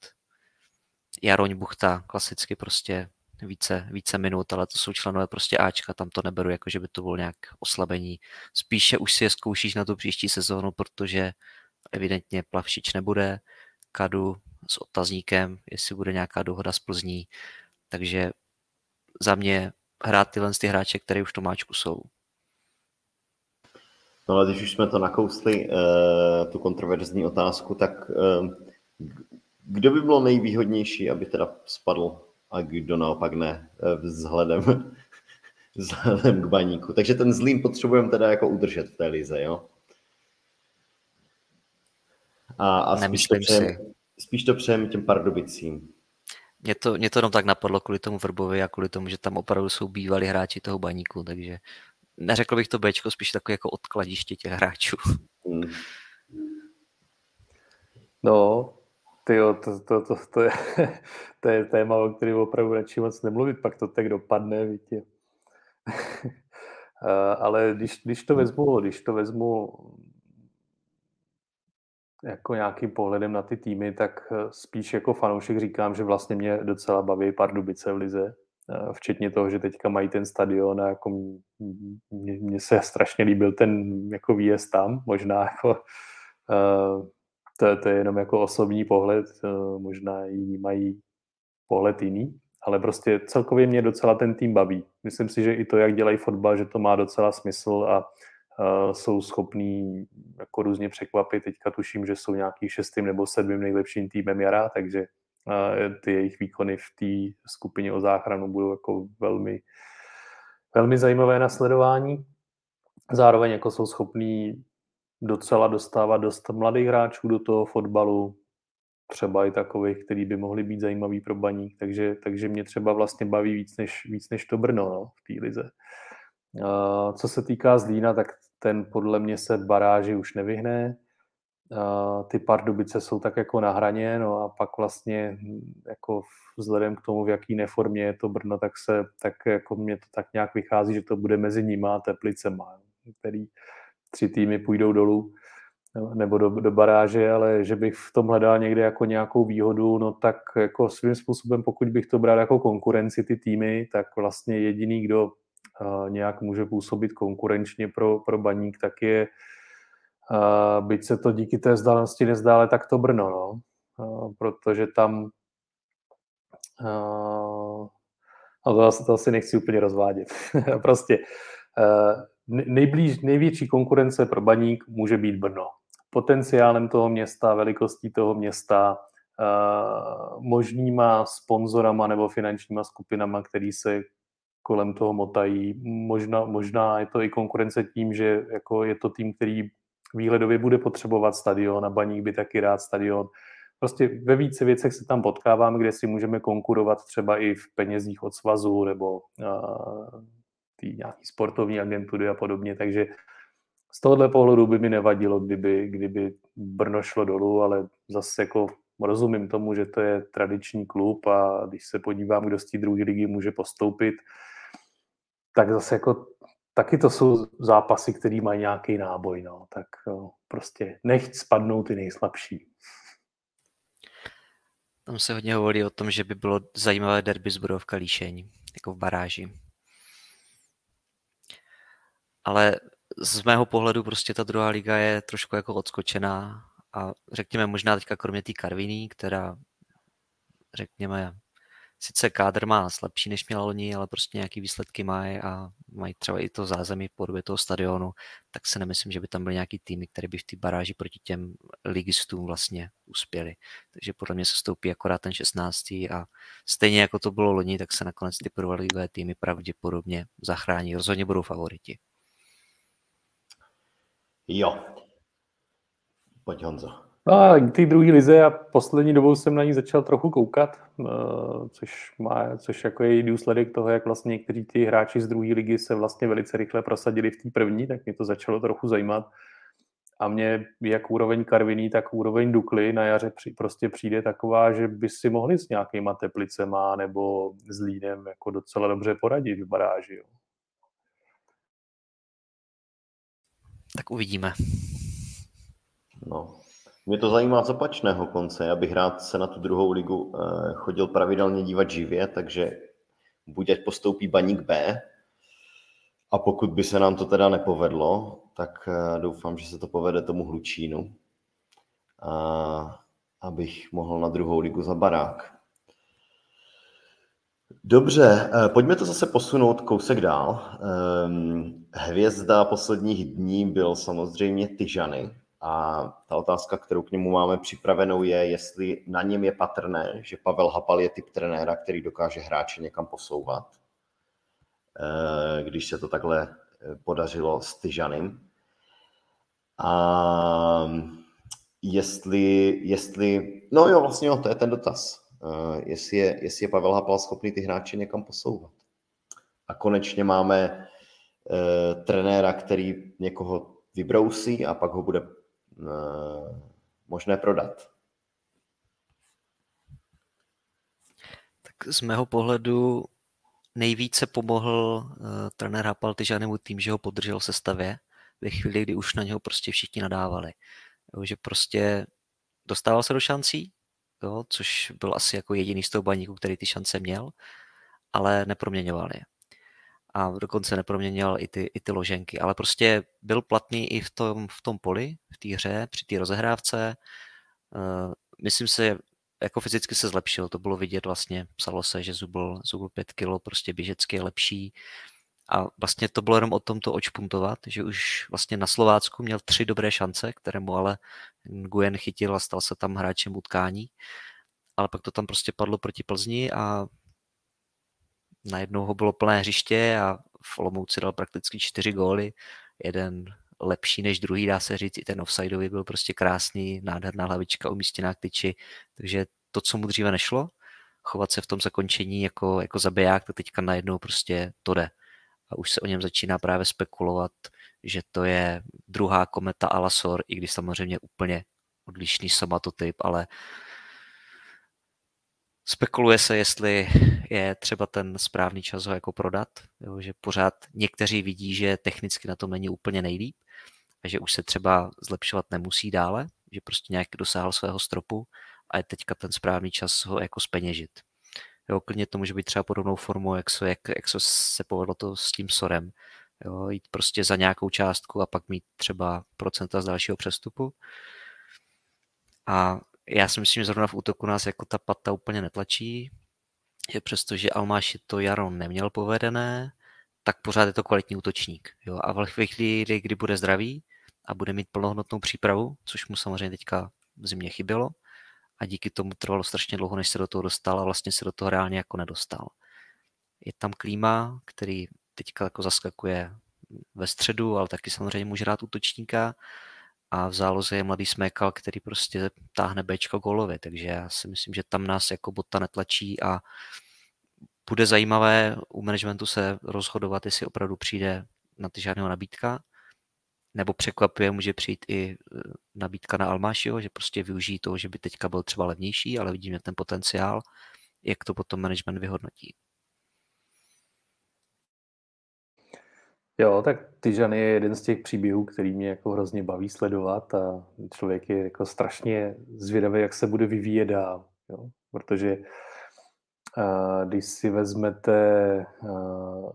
Jaroň Buchta, klasicky prostě více, více minut, ale to jsou členové prostě Ačka, tam to neberu jako, že by to bylo nějak oslabení. Spíše už si je zkoušíš na tu příští sezónu, protože evidentně Plavšič nebude, Kadu s otazníkem, jestli bude nějaká dohoda s Plzní, takže za mě hrát tyhle ty hráče, které už v tom jsou. No ale když už jsme to nakousli, uh, tu kontroverzní otázku, tak uh, kdo by bylo nejvýhodnější, aby teda spadl a kdo naopak ne, vzhledem, [LAUGHS] vzhledem k baníku. Takže ten zlým potřebujeme teda jako udržet v té lize, jo? A, a spíš, to přejem, spíš to přejem těm pardubicím. Mě to, mě to jenom tak napadlo kvůli tomu Vrbovi a kvůli tomu, že tam opravdu jsou bývalí hráči toho baníku, takže neřekl bych to Bčko, spíš takový jako odkladiště těch hráčů. Hmm. [LAUGHS] No, ty to, to, to, to, je, [LAUGHS] to je téma, o kterém opravdu radši moc nemluvit, pak to tak dopadne, víte. [LAUGHS] Ale když, když to vezmu, když to vezmu jako nějakým pohledem na ty týmy, tak eh, spíš jako fanoušek říkám, že vlastně mě docela baví Pardubice v lize, eh, včetně toho, že teďka mají ten stadion a jako mně se strašně líbil ten jako výjezd tam, možná jako to, to je jenom jako osobní pohled, uh, možná jiní mají pohled jiný, ale prostě celkově mě docela ten tým baví. Myslím si, že i to, jak dělají fotbal, že to má docela smysl a uh, jsou schopní jako různě překvapit. Teďka tuším, že jsou nějaký šestým nebo sedmým nejlepším týmem jara, takže uh, ty jejich výkony v té skupině o záchranu budou jako velmi, velmi zajímavé na sledování. Zároveň jako jsou schopní docela dostávat dost mladých hráčů do toho fotbalu, třeba i takových, který by mohli být zajímavý pro baník, takže, takže mě třeba vlastně baví víc než, víc než to Brno no, v té lize. Uh, co se týká Zlína, tak ten podle mě se baráži už nevyhne. Uh, ty Pardubice jsou tak jako na hraně, no a pak vlastně hm, jako vzhledem k tomu, v jaký neformě je to Brno, tak se, tak jako mě to tak nějak vychází, že to bude mezi nima a Teplicema, který tři týmy půjdou dolů nebo do, do baráže, ale že bych v tom hledal někde jako nějakou výhodu, no tak jako svým způsobem, pokud bych to bral jako konkurenci ty týmy, tak vlastně jediný, kdo uh, nějak může působit konkurenčně pro, pro baník, tak je, uh, byť se to díky té vzdálenosti nezdá, ale tak to Brno, no. Uh, protože tam no to, to asi nechci úplně rozvádět. [LAUGHS] prostě nejblíž, největší konkurence pro baník může být Brno potenciálem toho města, velikostí toho města, uh, možnýma sponzorama nebo finančníma skupinama, který se kolem toho motají. Možná, možná je to i konkurence tím, že jako je to tým, který výhledově bude potřebovat stadion a Baník by taky rád stadion. Prostě ve více věcech se tam potkáváme, kde si můžeme konkurovat třeba i v penězích od svazu nebo tý nějaký sportovní agentury a podobně, takže z tohohle pohledu by mi nevadilo, kdyby, kdyby Brno šlo dolů, ale zase jako rozumím tomu, že to je tradiční klub a když se podívám, kdo z té druhé ligy může postoupit, tak zase jako taky to jsou zápasy, které mají nějaký náboj, no. tak no, prostě nechť spadnou ty nejslabší. Tam se hodně hovorí o tom, že by bylo zajímavé derby z Budovka Líšení, jako v baráži. Ale z mého pohledu prostě ta druhá liga je trošku jako odskočená a řekněme možná teďka kromě té Karviní, která řekněme sice kádr má slabší, než měla loni, ale prostě nějaký výsledky mají a mají třeba i to zázemí v podobě toho stadionu, tak se nemyslím, že by tam byly nějaký týmy, které by v té baráži proti těm ligistům vlastně uspěli. Takže podle mě se stoupí akorát ten 16. a stejně jako to bylo loni, tak se nakonec ty prvoligové týmy pravděpodobně zachrání. Rozhodně budou favoriti. Jo. Pojď Honzo. No a k té druhé lize a poslední dobou jsem na ní začal trochu koukat, eh, což, má, což jako je důsledek toho, jak vlastně někteří ty hráči z druhé ligy se vlastně velice rychle prosadili v té první, tak mě to začalo trochu zajímat. A mě jak úroveň Karviní, tak úroveň Dukly na jaře při, prostě přijde taková, že by si mohli s nějakýma teplicema nebo s Línem jako docela dobře poradit v baráži. Jo. Tak uvidíme. No. Mě to zajímá z opačného konce. Já bych rád se na tu druhou ligu eh, chodil pravidelně dívat živě, takže buď ať postoupí baník B, a pokud by se nám to teda nepovedlo, tak eh, doufám, že se to povede tomu Hlučínu, a abych mohl na druhou ligu za barák. Dobře, eh, pojďme to zase posunout kousek dál. Ehm, hvězda posledních dní byl samozřejmě Tyžany. A ta otázka, kterou k němu máme připravenou, je, jestli na něm je patrné, že Pavel Hapal je typ trenéra, který dokáže hráče někam posouvat. Eh, když se to takhle eh, podařilo s Tyžanem. A jestli, jestli, no jo, vlastně jo, to je ten dotaz. Uh, jestli, je, jestli je Pavel Hapal schopný ty hráče někam posouvat. A konečně máme uh, trenéra, který někoho vybrousí a pak ho bude uh, možné prodat. Tak z mého pohledu nejvíce pomohl uh, trenér Hapal Tyžanemu tím, že ho podržel se stavě ve chvíli, kdy už na něho prostě všichni nadávali. Jo, že prostě dostával se do šancí, jo, což byl asi jako jediný z toho baníku, který ty šance měl, ale neproměňoval je. A dokonce neproměňoval i ty, i ty loženky, ale prostě byl platný i v tom, v tom poli, v té hře, při té rozehrávce. Uh, myslím si, jako fyzicky se zlepšil, to bylo vidět vlastně, psalo se, že zubl, zubl 5 kilo, prostě běžecky je lepší. A vlastně to bylo jenom o tom to očpuntovat, že už vlastně na Slovácku měl tři dobré šance, které mu ale Nguyen chytil a stal se tam hráčem utkání. Ale pak to tam prostě padlo proti Plzni a najednou ho bylo plné hřiště a v Olomouci dal prakticky čtyři góly. Jeden lepší než druhý, dá se říct, i ten offsideový byl prostě krásný, nádherná hlavička umístěná k tyči, takže to, co mu dříve nešlo, chovat se v tom zakončení jako, jako zabiják, to teďka najednou prostě to jde. A už se o něm začíná právě spekulovat, že to je druhá kometa Alasor, i když samozřejmě úplně odlišný somatotyp, ale spekuluje se, jestli je třeba ten správný čas ho jako prodat, jo, že pořád někteří vidí, že technicky na tom není úplně nejlíp a že už se třeba zlepšovat nemusí dále, že prostě nějak dosáhl svého stropu a je teďka ten správný čas ho jako speněžit. Jo, klidně to může být třeba podobnou formou, jak, se, jak, jak se povedlo to s tím Sorem. Jo, jít prostě za nějakou částku a pak mít třeba procenta z dalšího přestupu. A já si myslím, že zrovna v útoku nás jako ta pata úplně netlačí, že přestože Almáši to jaro neměl povedené, tak pořád je to kvalitní útočník. Jo? A ve chvíli, kdy bude zdravý a bude mít plnohodnotnou přípravu, což mu samozřejmě teďka v zimě chybělo, a díky tomu trvalo strašně dlouho, než se do toho dostal a vlastně se do toho reálně jako nedostal. Je tam klíma, který teďka jako zaskakuje ve středu, ale taky samozřejmě může rád útočníka a v záloze je mladý Smekal, který prostě táhne Bčko gólově, takže já si myslím, že tam nás jako bota netlačí a bude zajímavé u managementu se rozhodovat, jestli opravdu přijde na ty žádného nabídka, nebo překvapuje, může přijít i e, nabídka na Almášiho, že prostě využijí toho, že by teďka byl třeba levnější, ale vidíme ten potenciál, jak to potom management vyhodnotí. Jo, tak Tyžan je jeden z těch příběhů, který mě jako hrozně baví sledovat a člověk je jako strašně zvědavý, jak se bude vyvíjet dál, jo? protože uh, když si vezmete uh,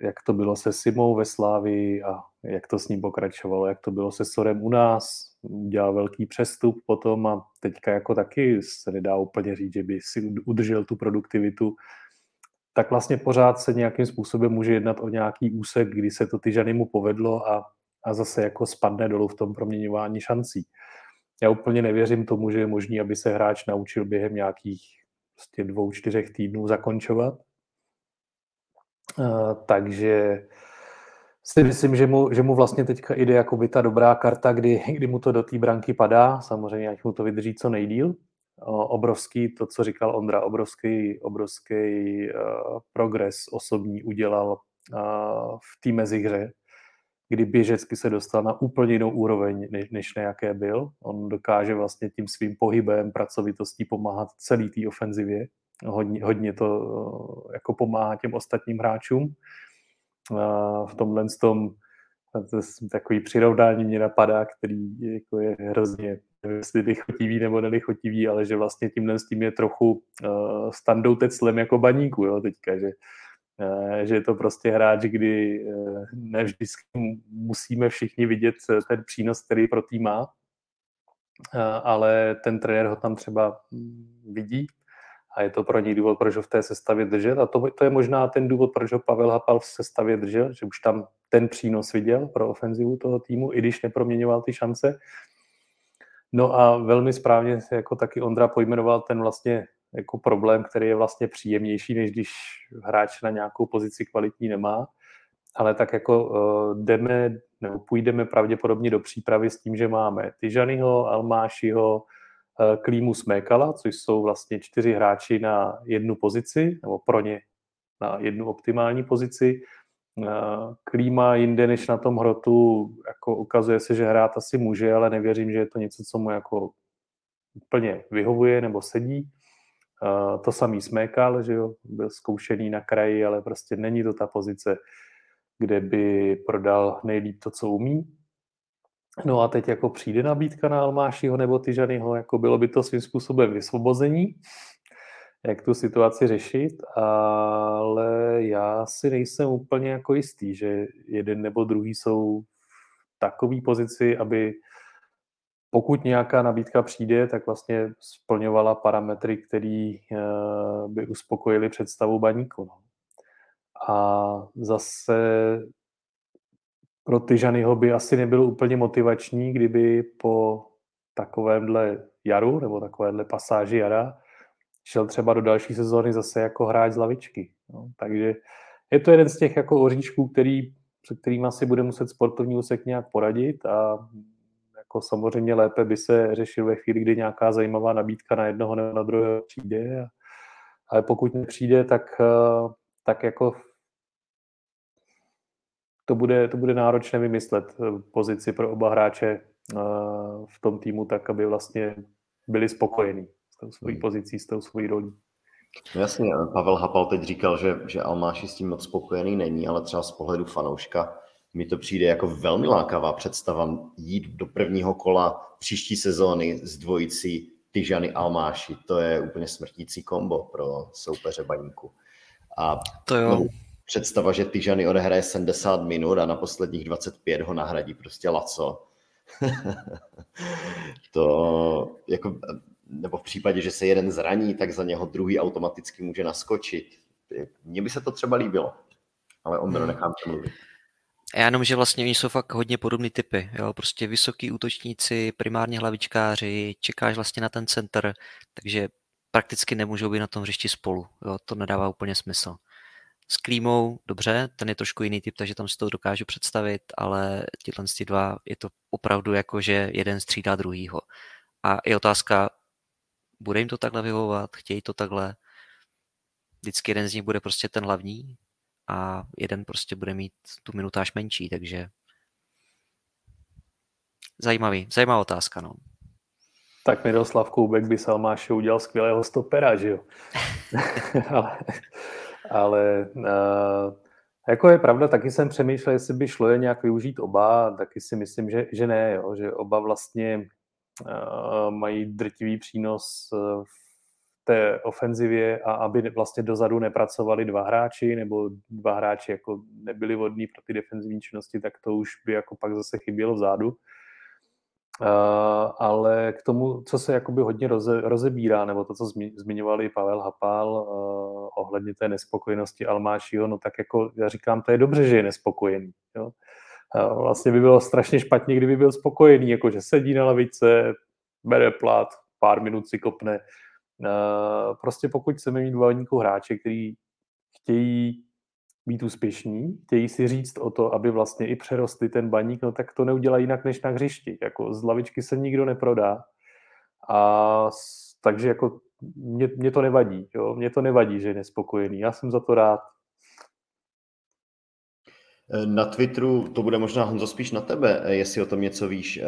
jak to bylo se Simou ve Slávi a jak to s ním pokračovalo, jak to bylo se Sorem u nás, udělal velký přestup potom a teďka jako taky se nedá úplně říct, že by si udržel tu produktivitu, tak vlastně pořád se nějakým způsobem může jednat o nějaký úsek, kdy se to ty ženy mu povedlo a, a zase jako spadne dolů v tom proměňování šancí. Já úplně nevěřím tomu, že je možný, aby se hráč naučil během nějakých prostě dvou, čtyřech týdnů zakončovat, Eh, takže si myslím, že mu, že mu vlastně teďka jde jako by ta dobrá karta, kdy, kdy mu to do té branky padá, samozřejmě ať mu to vydrží co nejdíl. Obrovský, to, co říkal Ondra, obrovský, obrovský uh, progres osobní udělal uh, v té mezihře, kdy běžecky se dostal na úplně jinou úroveň, než, než na jaké byl. On dokáže vlastně tím svým pohybem, pracovitostí pomáhat celý té ofenzivě hodně, hodně to eh, jako pomáhá těm ostatním hráčům. V tomhle tom takový přirovnání mě napadá, který jako je hrozně jestli lichotivý nebo nelichotivý, ale že vlastně tímhle s tím je trochu uh, standou teclem jako baníku, jo, teďka, že, uh, že je to prostě hráč, kdy uh, ne vždycky musíme všichni vidět ten přínos, který pro tým má, uh, ale ten trenér ho tam třeba vidí a je to pro něj důvod, proč ho v té sestavě držet a to, to je možná ten důvod, proč ho Pavel Hapal v sestavě držel, že už tam ten přínos viděl pro ofenzivu toho týmu, i když neproměňoval ty šance. No a velmi správně jako taky Ondra pojmenoval ten vlastně jako problém, který je vlastně příjemnější, než když hráč na nějakou pozici kvalitní nemá, ale tak jako uh, jdeme, nebo půjdeme pravděpodobně do přípravy s tím, že máme Tyžanyho, Almášiho, uh, Klímu Smékala, což jsou vlastně čtyři hráči na jednu pozici, nebo pro ně na jednu optimální pozici. Uh, Klíma jinde než na tom hrotu, jako ukazuje se, že hrát asi může, ale nevěřím, že je to něco, co mu jako úplně vyhovuje nebo sedí. Uh, to samý Smékal, že jo, byl zkoušený na kraji, ale prostě není to ta pozice, kde by prodal nejlíp to, co umí. No a teď jako přijde nabídka na Almášiho nebo Tyžanyho, jako bylo by to svým způsobem vysvobození, jak tu situaci řešit, ale já si nejsem úplně jako jistý, že jeden nebo druhý jsou v takové pozici, aby pokud nějaká nabídka přijde, tak vlastně splňovala parametry, které eh, by uspokojily představu baníku. No. A zase pro Tyžanyho by asi nebylo úplně motivační, kdyby po takovémhle jaru nebo takovéhle pasáži jara šel třeba do další sezóny zase jako hráč z lavičky. No, takže je to jeden z těch jako oříšků, který, se kterým asi bude muset sportovní úsek nějak poradit a jako samozřejmě lépe by se řešil ve chvíli, kdy nějaká zajímavá nabídka na jednoho nebo na druhého přijde. Ale pokud nepřijde, tak, eh, tak jako to bude, to bude náročné vymyslet eh, pozici pro oba hráče eh, v tom týmu tak, aby vlastně byli spokojení tou svojí hmm. pozicí, s tou svojí rolí. No jasně, Pavel Hapal teď říkal, že, že Almáši s tím moc spokojený není, ale třeba z pohledu fanouška mi to přijde jako velmi lákavá představa jít do prvního kola příští sezóny s dvojicí Tyžany Almáši. To je úplně smrtící kombo pro soupeře baníku. A to jo. No, představa, že Tyžany odehraje 70 minut a na posledních 25 ho nahradí prostě Laco. [LAUGHS] to jako, nebo v případě, že se jeden zraní, tak za něho druhý automaticky může naskočit. Mně by se to třeba líbilo, ale on hmm. nechám to mluvit. Já jenom, že vlastně oni jsou fakt hodně podobný typy. Jo? Prostě vysoký útočníci, primárně hlavičkáři, čekáš vlastně na ten center, takže prakticky nemůžou být na tom hřišti spolu. Jo? To nedává úplně smysl. S Klímou, dobře, ten je trošku jiný typ, takže tam si to dokážu představit, ale tyhle dva je to opravdu jako, že jeden střídá druhýho. A je otázka, bude jim to takhle vyhovovat, chtějí to takhle, vždycky jeden z nich bude prostě ten hlavní a jeden prostě bude mít tu minutáž menší, takže zajímavý, zajímavá otázka, no. Tak Miroslav Koubek by Salmáše udělal skvělého stopera, že jo? [LAUGHS] ale ale uh, jako je pravda, taky jsem přemýšlel, jestli by šlo je nějak využít oba, taky si myslím, že, že ne, jo, že oba vlastně mají drtivý přínos v té ofenzivě a aby vlastně dozadu nepracovali dva hráči nebo dva hráči jako nebyli vodní pro ty defenzivní činnosti, tak to už by jako pak zase chybělo vzadu. Uh, ale k tomu, co se jakoby hodně roze, rozebírá, nebo to, co zmiňovali Pavel Hapal uh, ohledně té nespokojenosti Almášího, no tak jako já říkám, to je dobře, že je nespokojený. Jo? Vlastně by bylo strašně špatně, kdyby byl spokojený, jako že sedí na lavice, bere plat, pár minut si kopne. Prostě pokud chceme mít dvojníku hráče, který chtějí být úspěšní, chtějí si říct o to, aby vlastně i přerostli ten baník, no tak to neudělají jinak než na hřišti. Jako z lavičky se nikdo neprodá. A takže jako mě, mě to nevadí. Jo? Mě to nevadí, že je nespokojený. Já jsem za to rád. Na Twitteru, to bude možná Honzo spíš na tebe, jestli o tom něco víš.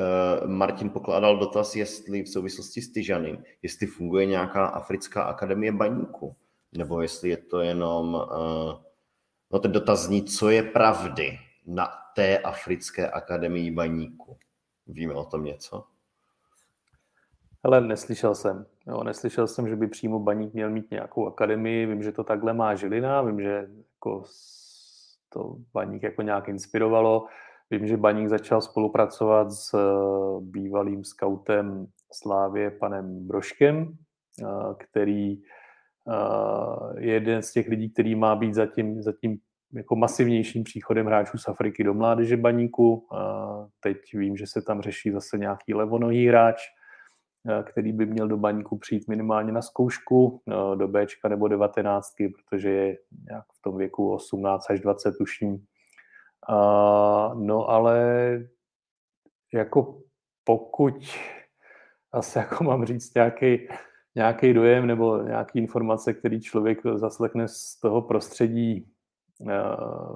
Martin pokládal dotaz, jestli v souvislosti s Tyžanem, jestli funguje nějaká africká akademie baníku, nebo jestli je to jenom No ten dotaz zní, co je pravdy na té Africké akademii baníku. Víme o tom něco? Ale neslyšel jsem. Jo, neslyšel jsem, že by přímo baník měl mít nějakou akademii. Vím, že to takhle má Žilina, vím, že jako to baník jako nějak inspirovalo. Vím, že baník začal spolupracovat s eh, bývalým skautem Slávě panem Broškem, eh, který je jeden z těch lidí, který má být zatím, zatím jako masivnějším příchodem hráčů z Afriky do mládeže baníku. Teď vím, že se tam řeší zase nějaký levonohý hráč, který by měl do baníku přijít minimálně na zkoušku do Bčka nebo 19, protože je nějak v tom věku 18 až 20 tušní. No ale jako pokud asi jako mám říct nějaký, nějaký dojem nebo nějaký informace, který člověk zaslechne z toho prostředí eh,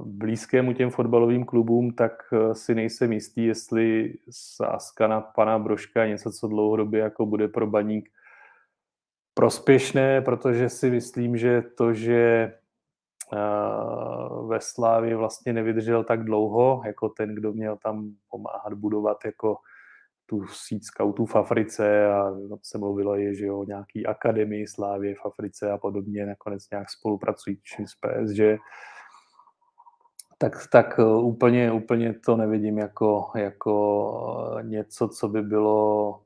blízkému těm fotbalovým klubům, tak eh, si nejsem jistý, jestli sázka na pana Brožka je něco, co dlouhodobě jako bude pro baník prospěšné, protože si myslím, že to, že eh, ve Slávě vlastně nevydržel tak dlouho, jako ten, kdo měl tam pomáhat budovat jako tu síť scoutů v Africe a se mluvilo je, že jo, nějaký akademii Slávě v Africe a podobně, nakonec nějak spolupracují s PSG, tak, tak eh, úplně, úplně to nevidím jako, jako něco, co by bylo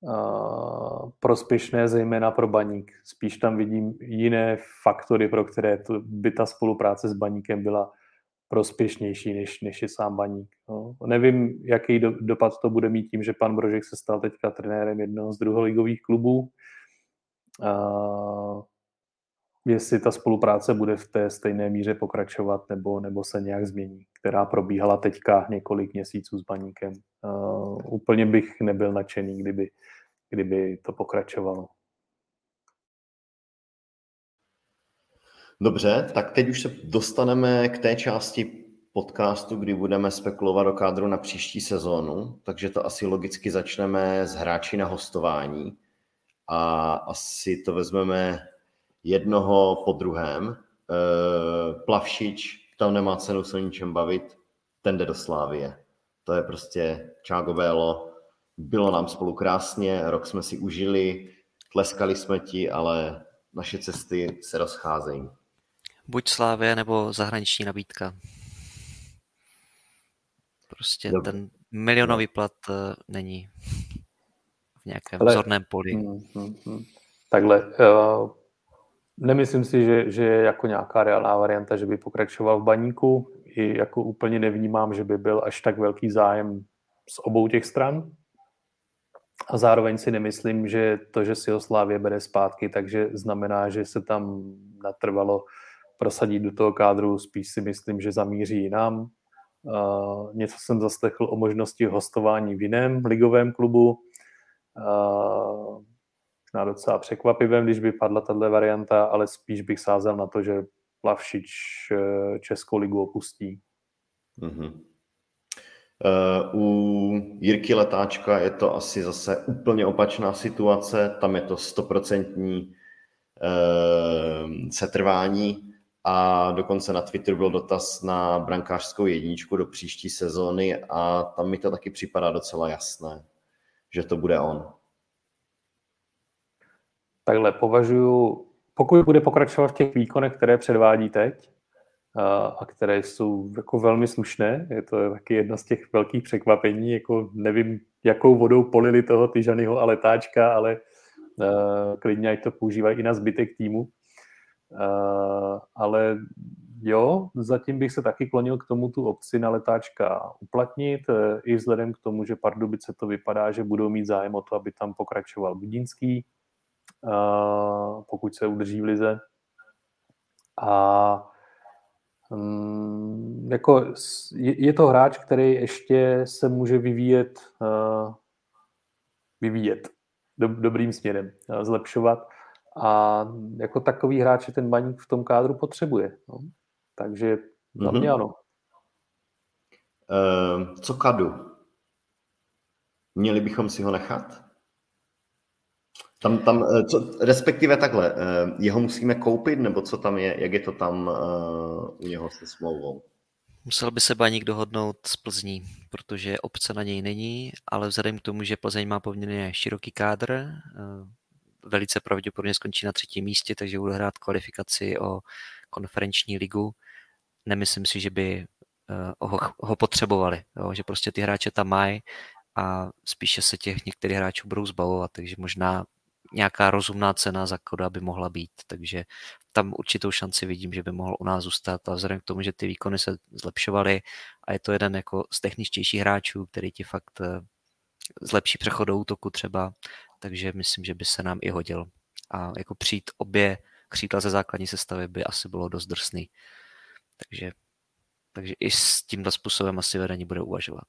uh, prospěšné, zejména pro baník. Spíš tam vidím jiné faktory, pro které to, by ta spolupráce s baníkem byla prospěšnější, než, než je sám Baník. No. Nevím, jaký do, dopad to bude mít tím, že pan Brožek se stal teďka trenérem jednoho z druholigových klubů. A jestli ta spolupráce bude v té stejné míře pokračovat nebo, nebo se nějak změní, která probíhala teďka několik měsíců s Baníkem. Uh, úplně bych nebyl nadšený, kdyby, kdyby to pokračovalo. Dobře, tak teď už se dostaneme k té části podcastu, kdy budeme spekulovat o kádru na příští sezónu, takže to asi logicky začneme s hráči na hostování a asi to vezmeme jednoho po druhém. E, Plavšič, tam nemá cenu se o ničem bavit, ten jde do Slávie. To je prostě Čágo Bélo. Bylo nám spolu krásně, rok jsme si užili, tleskali jsme ti, ale naše cesty se rozcházejí. Buď Slávě nebo zahraniční nabídka. Prostě Dobre. ten milionový plat uh, není v nějakém Ale, vzorném poli. Hmm, hmm, hmm. Takhle, uh, nemyslím si, že, že je jako nějaká reálná varianta, že by pokračoval v baníku. I jako úplně nevnímám, že by byl až tak velký zájem z obou těch stran. A zároveň si nemyslím, že to, že si ho Slávě bere zpátky, takže znamená, že se tam natrvalo prosadit do toho kádru, spíš si myslím, že zamíří jinam. Uh, něco jsem zaslechl o možnosti hostování v jiném ligovém klubu. Uh, na docela překvapivém, když by padla tato varianta, ale spíš bych sázel na to, že Plavšič uh, Českou ligu opustí. Mm-hmm. Uh, u Jirky Letáčka je to asi zase úplně opačná situace, tam je to stoprocentní uh, setrvání a dokonce na Twitteru byl dotaz na brankářskou jedničku do příští sezóny a tam mi to taky připadá docela jasné, že to bude on. Takhle považuji, pokud bude pokračovat v těch výkonech, které předvádí teď, a které jsou jako velmi slušné. Je to taky jedno z těch velkých překvapení, jako nevím, jakou vodou polili toho Tyžanyho a letáčka, ale uh, klidně ať to používají i na zbytek týmu. Uh, ale jo, zatím bych se taky klonil k tomu tu opci na letáčka uplatnit, uh, i vzhledem k tomu, že Pardubice to vypadá, že budou mít zájem o to, aby tam pokračoval Budínský, uh, pokud se udrží v lize. A um, jako je, to hráč, který ještě se může vyvíjet, vyvíjet do, dobrým směrem, zlepšovat a jako takový hráče ten baník v tom kádru potřebuje. No. Takže za mě mm-hmm. ano. Uh, co Kadu? Měli bychom si ho nechat? Tam, tam, eh, co, respektive takhle, uh, jeho musíme koupit, nebo co tam je, jak je to tam uh, u něho se smlouvou? Musel by se Baník dohodnout s Plzní, protože obce na něj není, ale vzhledem k tomu, že Plzeň má poměrně široký kádr, velice pravděpodobně skončí na třetím místě, takže bude hrát kvalifikaci o konferenční ligu. Nemyslím si, že by eh, ho, ho potřebovali, jo? že prostě ty hráče tam mají a spíše se těch některých hráčů budou zbavovat, takže možná nějaká rozumná cena za koda by mohla být, takže tam určitou šanci vidím, že by mohl u nás zůstat a vzhledem k tomu, že ty výkony se zlepšovaly a je to jeden jako z techničtějších hráčů, který ti fakt eh, zlepší přechod do útoku třeba, takže myslím, že by se nám i hodil. A jako přijít obě křídla ze základní sestavy by asi bylo dost drsný. Takže, takže i s tímhle způsobem asi vedení bude uvažovat.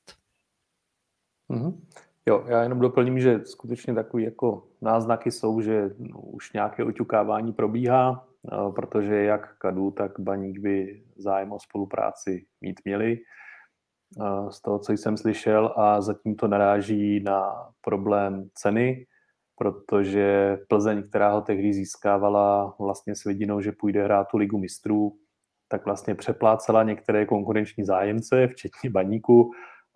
Mm-hmm. Jo, já jenom doplním, že skutečně takový jako náznaky jsou, že no, už nějaké oťukávání probíhá, eh, protože jak Kadu, tak Baník by zájem o spolupráci mít měli eh, z toho, co jsem slyšel a zatím to naráží na problém ceny, protože Plzeň, která ho tehdy získávala vlastně s vidinou, že půjde hrát tu ligu mistrů, tak vlastně přeplácela některé konkurenční zájemce, včetně Baníku,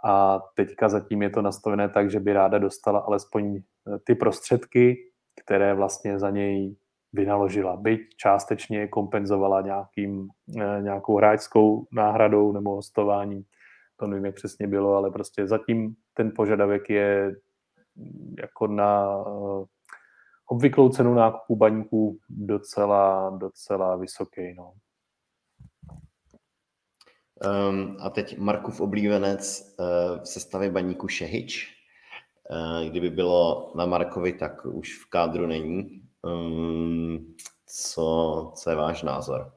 a teďka zatím je to nastavené tak, že by ráda dostala alespoň eh, ty prostředky, které vlastně za něj vynaložila. Byť částečně kompenzovala nějakým, eh, nějakou hráčskou náhradou nebo hostováním. To nevím, jak přesně bylo, ale prostě zatím ten požadavek je mm, jako na eh, obvyklou cenu nákupu baníků docela, docela vysoký. No. Um, a teď Markův oblíbenec uh, v sestavě baníku Šehič. Uh, kdyby bylo na Markovi, tak už v kádru není. Um, co, co je váš názor?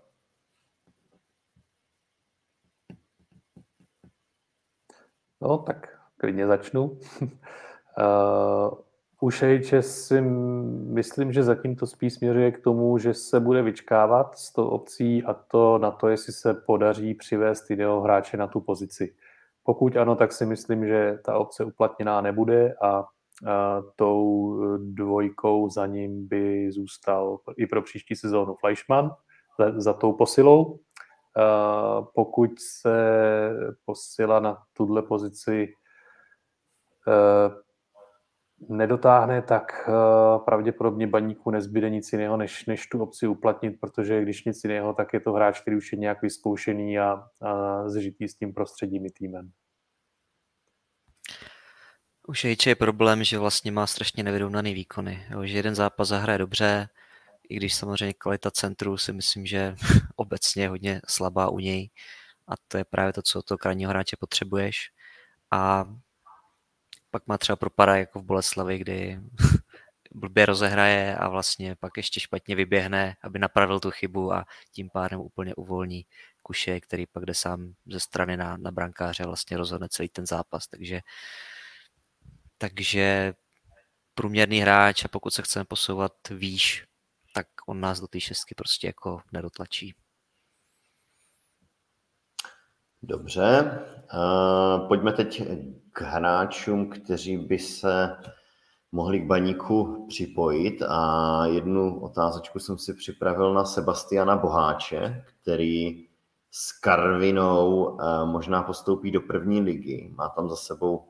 No, tak klidně začnu. uh, [LAUGHS] U Šejče si myslím, že zatím to spíš směřuje k tomu, že se bude vyčkávat s tou opcí a to na to, jestli se podaří přivést jiného hráče na tu pozici. Pokud ano, tak si myslím, že ta opce uplatněná nebude a, a tou dvojkou za ním by zůstal i pro příští sezónu Fleischmann za, za tou posilou. A pokud se posila na tuhle pozici nedotáhne, tak uh, pravděpodobně baníku nezbyde nic jiného, než, než tu opci uplatnit, protože když nic jiného, tak je to hráč, který už je nějak vyzkoušený a, a zžitý s tím prostředím i týmem. U Šejče je problém, že vlastně má strašně nevyrovnaný výkony. Jo, že jeden zápas zahraje dobře, i když samozřejmě kvalita centru si myslím, že [LAUGHS] obecně je hodně slabá u něj. A to je právě to, co to krajního hráče potřebuješ. A pak má třeba propada jako v Boleslavi, kdy [LAUGHS] blbě rozehraje a vlastně pak ještě špatně vyběhne, aby napravil tu chybu a tím pádem úplně uvolní Kuše, který pak jde sám ze strany na, na brankáře a vlastně rozhodne celý ten zápas. Takže, takže průměrný hráč a pokud se chceme posouvat výš, tak on nás do té šestky prostě jako nedotlačí. Dobře, uh, pojďme teď k hráčům, kteří by se mohli k baníku připojit a jednu otázečku jsem si připravil na Sebastiana Boháče, který s Karvinou eh, možná postoupí do první ligy. Má tam za sebou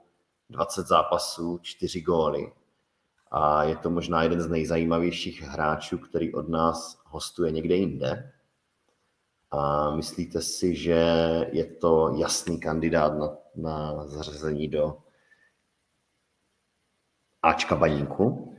20 zápasů, 4 góly a je to možná jeden z nejzajímavějších hráčů, který od nás hostuje někde jinde. A myslíte si, že je to jasný kandidát na, na zařazení do Ačka baníku?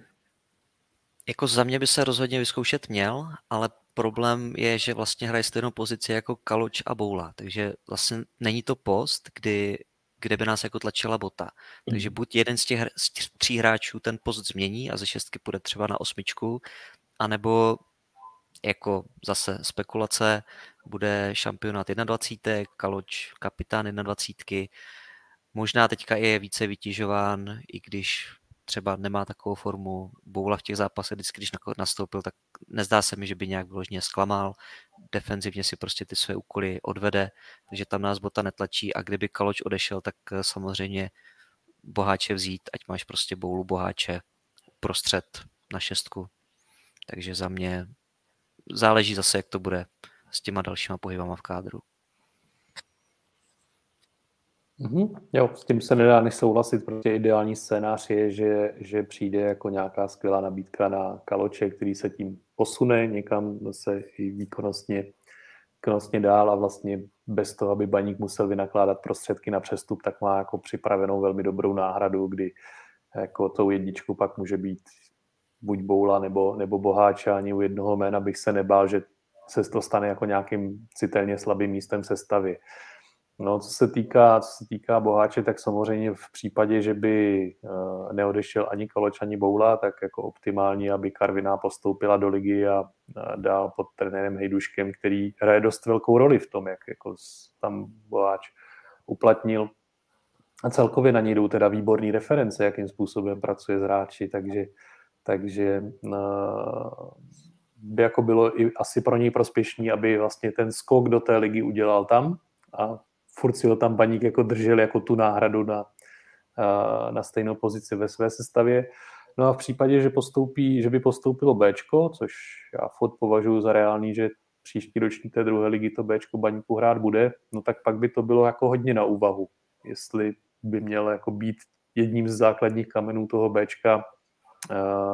Jako za mě by se rozhodně vyzkoušet měl, ale problém je, že vlastně hraje stejnou pozici jako Kaloč a Boula, takže vlastně není to post, kdy, kde by nás jako tlačila bota. Takže hmm. buď jeden z těch z tří hráčů ten post změní a ze šestky půjde třeba na osmičku, anebo jako zase spekulace, bude šampionát 21, Kaloč kapitán 21. Možná teďka je více vytěžován, i když třeba nemá takovou formu. Boula v těch zápasech, vždycky, když nastoupil, tak nezdá se mi, že by nějak vyloženě zklamal. Defenzivně si prostě ty své úkoly odvede, takže tam nás bota netlačí a kdyby Kaloč odešel, tak eh, samozřejmě boháče vzít, ať máš prostě boulu boháče prostřed na šestku. Takže za mě záleží zase, jak to bude s těma dalšíma pohybama v kádru. Mm-hmm. Jo, s tím se nedá než souhlasit, protože ideální scénář je, že, že přijde jako nějaká skvělá nabídka na Kaloče, který se tím posune někam se i výkonnostně, výkonnostně dál a vlastně bez toho, aby baník musel vynakládat prostředky na přestup, tak má jako připravenou velmi dobrou náhradu, kdy jako tou jedničku pak může být buď Boula nebo, nebo Boháča, ani u jednoho jména bych se nebál, že se to stane jako nějakým citelně slabým místem sestavy. No, co se týká, co se týká Boháče, tak samozřejmě v případě, že by uh, neodešel ani Kaloč, ani Boula, tak jako optimální, aby Karviná postoupila do ligy a, dál pod trenérem Hejduškem, který hraje dost velkou roli v tom, jak jako tam Boháč uplatnil. A celkově na něj jdou teda výborný reference, jakým způsobem pracuje s hráči, takže, takže uh, by jako bylo i asi pro něj prospěšný, aby vlastně ten skok do té ligy udělal tam a furt si ho tam baník jako držel jako tu náhradu na, na stejnou pozici ve své sestavě. No a v případě, že, postoupí, že by postoupilo B, což já furt považuji za reálný, že příští ročník té druhé ligy to B baníku hrát bude, no tak pak by to bylo jako hodně na úvahu, jestli by měl jako být jedním z základních kamenů toho B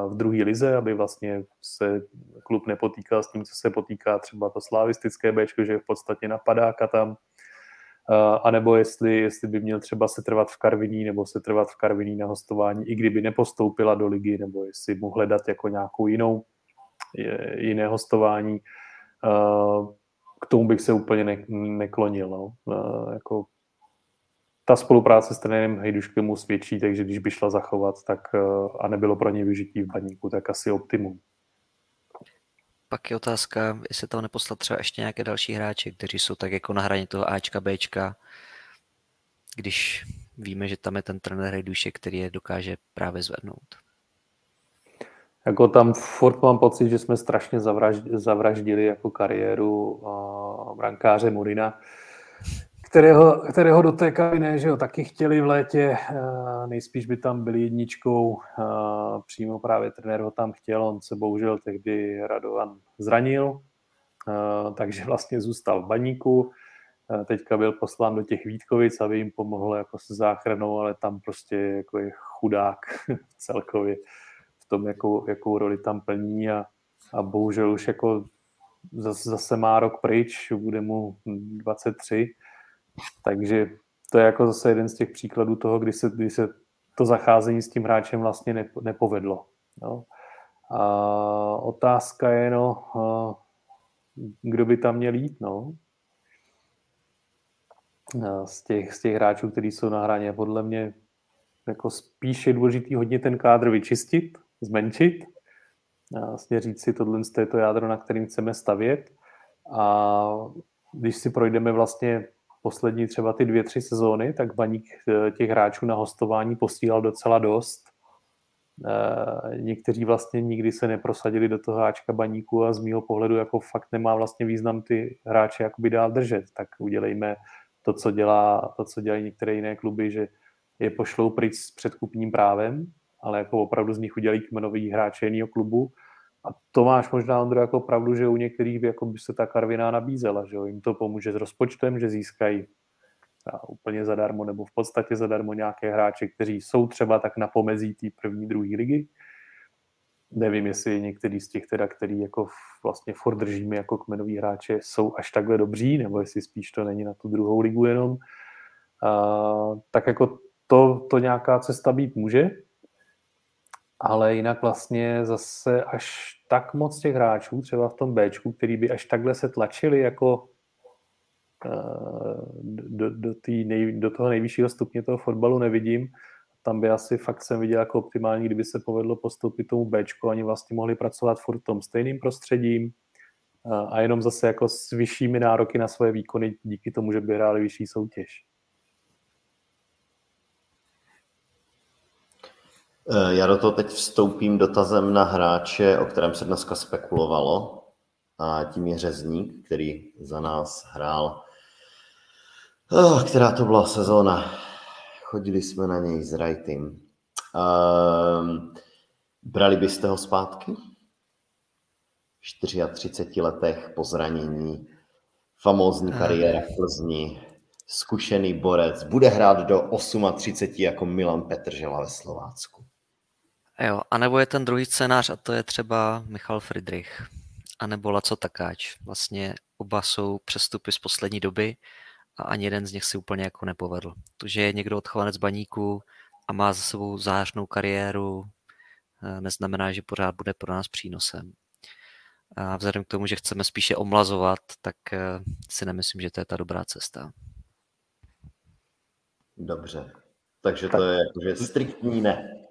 v druhé lize, aby vlastně se klub nepotýkal s tím, co se potýká třeba to slavistické B, že v podstatě napadáka tam, a nebo jestli, jestli by měl třeba se trvat v Karviní nebo se trvat v Karviní na hostování, i kdyby nepostoupila do ligy, nebo jestli mu hledat jako nějakou jinou, jiné hostování. K tomu bych se úplně ne, neklonil. No. Jako ta spolupráce s trenérem Hejduškem mu svědčí, takže když by šla zachovat tak, a nebylo pro ně vyžití v baníku, tak asi optimum. Pak je otázka, jestli tam neposlat třeba ještě nějaké další hráče, kteří jsou tak jako na hraně toho Ačka, Bčka, když víme, že tam je ten trenér Hejdušek, který je dokáže právě zvednout. Jako tam furt mám pocit, že jsme strašně zavraždili jako kariéru uh, brankáře Murina kterého, kterého do té kabiny, že jo, taky chtěli v létě, uh, nejspíš by tam byli jedničkou, uh, přímo právě trenér ho tam chtěl, on se bohužel tehdy Radovan zranil, uh, takže vlastně zůstal v baníku, teďka byl poslán do těch Vítkovic, aby jim pomohl jako se záchranou, ale tam prostě jako je chudák [LAUGHS] celkově v tom, jakou, jakou roli tam plní a, a bohužel už jako zase, zase má rok pryč, bude mu 23, takže to je jako zase jeden z těch příkladů toho, kdy se, kdy se to zacházení s tím hráčem vlastně nepovedlo. No. A otázka je, no, kdo by tam měl jít, no. Z těch, z těch hráčů, kteří jsou na hraně, podle mě jako spíš je důležitý hodně ten kádr vyčistit, zmenšit, a vlastně říct si, tohle je to jádro, na kterým chceme stavět. A když si projdeme vlastně poslední třeba ty dvě, tři sezóny, tak Baník eh, těch hráčů na hostování posílal docela dost. Eh, někteří vlastně nikdy se neprosadili do toho háčka Baníku a z mýho pohledu jako fakt nemá vlastně význam ty hráče jakoby dál držet. Tak udělejme to, co, dělá, to, co dělají některé jiné kluby, že je pošlou pryč s předkupním právem, ale jako opravdu z nich udělají kmenový hráče jiného klubu a to máš možná, Ondro, jako pravdu, že u některých by, jako by se ta Karviná nabízela, že jo? jim to pomůže s rozpočtem, že získají úplně zadarmo nebo v podstatě zadarmo nějaké hráče, kteří jsou třeba tak na pomezí té první, druhé ligy. Nevím, jestli některý z těch teda, který jako vlastně furt držíme jako kmenoví hráče, jsou až takhle dobří, nebo jestli spíš to není na tu druhou ligu jenom. Uh, tak jako to, to nějaká cesta být může, ale jinak vlastně zase až tak moc těch hráčů, třeba v tom Bčku, který by až takhle se tlačili jako eh, do, do, tý nej, do toho nejvyššího stupně toho fotbalu nevidím. Tam by asi fakt jsem viděl jako optimální, kdyby se povedlo postoupit tomu Bčku, oni vlastně mohli pracovat furt v tom stejným prostředím eh, a jenom zase jako s vyššími nároky na svoje výkony díky tomu, že by hráli vyšší soutěž. Já do toho teď vstoupím dotazem na hráče, o kterém se dneska spekulovalo. A tím je Řezník, který za nás hrál. Oh, která to byla sezóna? Chodili jsme na něj s Wrightem. Um, brali byste ho zpátky? V 34 letech po zranění, famózní kariéra v Plzni, zkušený borec, bude hrát do 38 jako Milan Petržela ve Slovácku. Jo, anebo je ten druhý scénář a to je třeba Michal Friedrich, anebo Laco Takáč. Vlastně oba jsou přestupy z poslední doby a ani jeden z nich si úplně jako nepovedl. To, že je někdo odchovanec baníku a má za sebou zářnou kariéru, neznamená, že pořád bude pro nás přínosem. A vzhledem k tomu, že chceme spíše omlazovat, tak si nemyslím, že to je ta dobrá cesta. Dobře. Takže to je jakože striktní ne.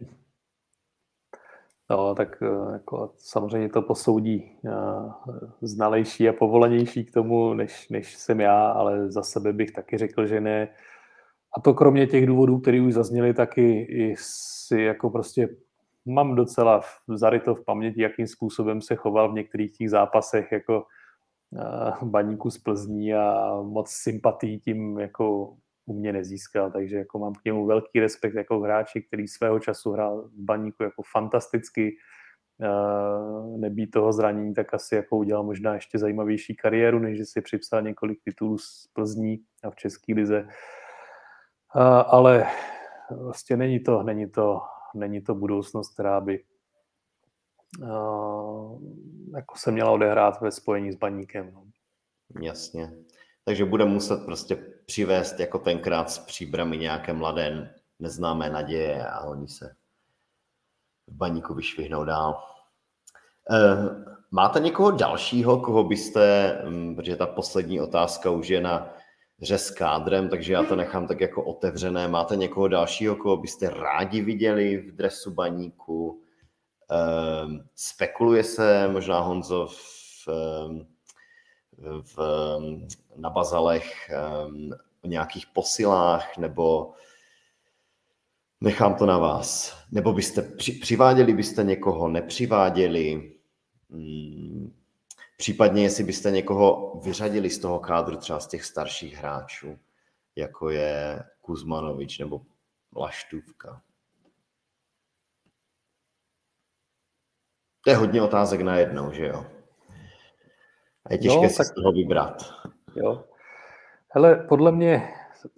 No, tak eh, jako, samozřejmě to posoudí uh, znalejší a povolanější k tomu, než, než jsem já, ale za sebe bych taky řekl, že ne. A to kromě těch důvodů, které už zazněly, taky i si jako prostě mám docela zaryto v paměti, jakým způsobem se choval v některých těch zápasech jako uh, baníku z Plzní a moc sympatí tím jako u mě nezískal, takže jako mám k němu velký respekt jako hráči, který svého času hrál v baníku jako fantasticky, nebýt toho zranění, tak asi jako udělal možná ještě zajímavější kariéru, než že si připsal několik titulů z Plzní a v České lize. Ale vlastně není to, není to, není to budoucnost, která by jako se měla odehrát ve spojení s baníkem. No. Jasně. Takže bude muset prostě přivést jako tenkrát s příbrami nějaké mladé neznámé naděje a oni se v baníku vyšvihnou dál. Eh, máte někoho dalšího, koho byste, hm, protože ta poslední otázka už je na řez kádrem, takže já to nechám tak jako otevřené. Máte někoho dalšího, koho byste rádi viděli v dresu baníku? Eh, spekuluje se možná Honzo v eh, v, na bazalech, o nějakých posilách, nebo nechám to na vás. Nebo byste při, přiváděli byste někoho, nepřiváděli, hmm, případně jestli byste někoho vyřadili z toho kádru třeba z těch starších hráčů, jako je Kuzmanovič nebo Laštůvka. To je hodně otázek na jednou, že jo? A je těžké si tak... z toho vybrat. Jo. Hele, podle mě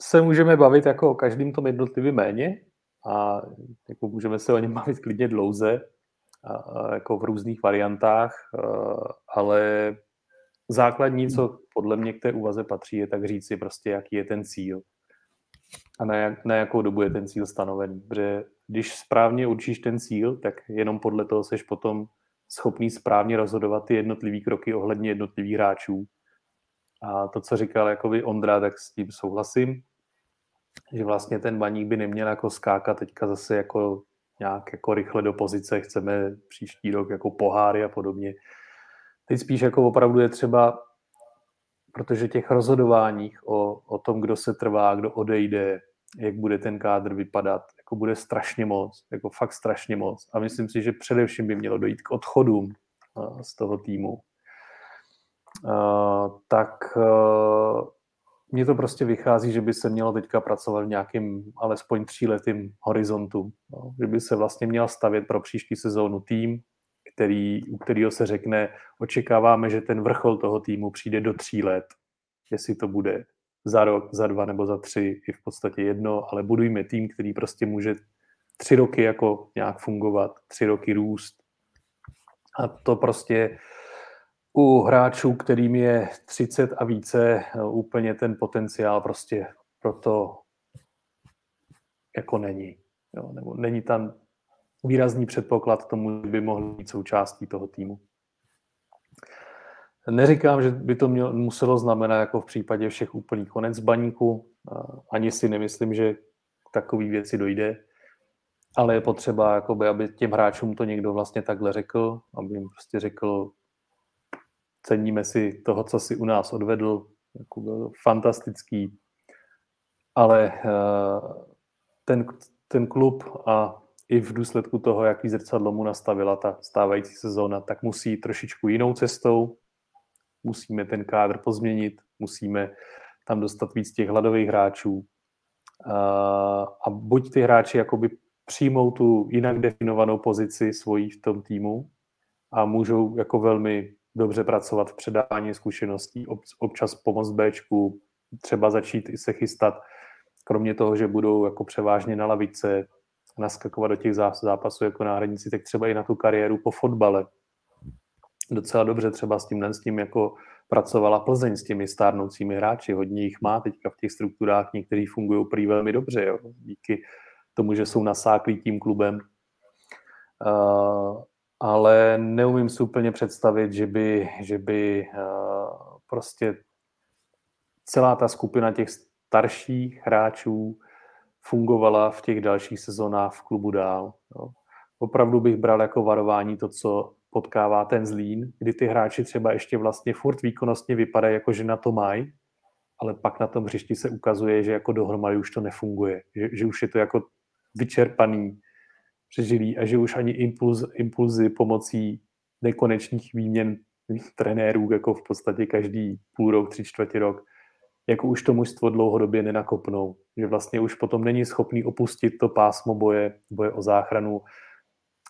se můžeme bavit jako o každém tom jednotlivém méně a jako můžeme se o něm [LAUGHS] bavit klidně dlouze, a, a jako v různých variantách, a, ale základní, co podle mě k té úvaze patří, je tak říct si prostě, jaký je ten cíl a na, jak, na jakou dobu je ten cíl stanovený. Protože když správně určíš ten cíl, tak jenom podle toho seš potom schopný správně rozhodovat ty jednotlivé kroky ohledně jednotlivých hráčů. A to, co říkal jakoby Ondra, tak s tím souhlasím, že vlastně ten baník by neměl jako skákat teďka zase jako nějak jako rychle do pozice, chceme příští rok jako poháry a podobně. Teď spíš jako opravdu je třeba, protože těch rozhodováních o, o tom, kdo se trvá, kdo odejde, jak bude ten kádr vypadat, jako bude strašně moc, jako fakt strašně moc. A myslím si, že především by mělo dojít k odchodům z toho týmu. Tak mně to prostě vychází, že by se mělo teďka pracovat v nějakým alespoň tříletým horizontu. No, že by se vlastně měl stavět pro příští sezónu tým, který, u kterého se řekne, očekáváme, že ten vrchol toho týmu přijde do tří let. Jestli to bude za rok, za dva nebo za tři je v podstatě jedno, ale budujme tým, který prostě může tři roky jako nějak fungovat, tři roky růst. A to prostě u hráčů, kterým je 30 a více, úplně ten potenciál prostě proto jako není. Jo, nebo není tam výrazný předpoklad tomu, že by mohl být součástí toho týmu. Neříkám, že by to mělo, muselo znamenat jako v případě všech úplný konec baníku. Ani si nemyslím, že k takové věci dojde. Ale je potřeba, jakoby, aby těm hráčům to někdo vlastně takhle řekl, aby jim prostě řekl, ceníme si toho, co si u nás odvedl, jako byl fantastický, ale eh, ten, ten klub a i v důsledku toho, jaký zrcadlo mu nastavila ta stávající sezóna, tak musí trošičku jinou cestou, musíme ten kádr pozměnit, musíme tam dostat víc těch hladových hráčů. A buď ty hráči jakoby přijmou tu jinak definovanou pozici svojí v tom týmu a můžou jako velmi dobře pracovat v předávání zkušeností, občas pomoct Bčku, třeba začít i se chystat, kromě toho, že budou jako převážně na lavice, naskakovat do těch zápasů jako náhradníci, tak třeba i na tu kariéru po fotbale, docela dobře třeba s tím, s tím jako pracovala Plzeň s těmi stárnoucími hráči. Hodně jich má teďka v těch strukturách, někteří fungují prý velmi dobře, jo. díky tomu, že jsou nasáklí tím klubem. Uh, ale neumím si úplně představit, že by, že by uh, prostě celá ta skupina těch starších hráčů fungovala v těch dalších sezónách v klubu dál. Jo. Opravdu bych bral jako varování to, co potkává ten Zlín, kdy ty hráči třeba ještě vlastně furt výkonnostně vypadají, jako že na to mají, ale pak na tom hřišti se ukazuje, že jako dohromady už to nefunguje, že, že už je to jako vyčerpaný, přežilý a že už ani impuls, impulzy pomocí nekonečných výměn trenérů, jako v podstatě každý půl rok, tři čtvrtě rok, jako už to mužstvo dlouhodobě nenakopnou. Že vlastně už potom není schopný opustit to pásmo boje, boje o záchranu.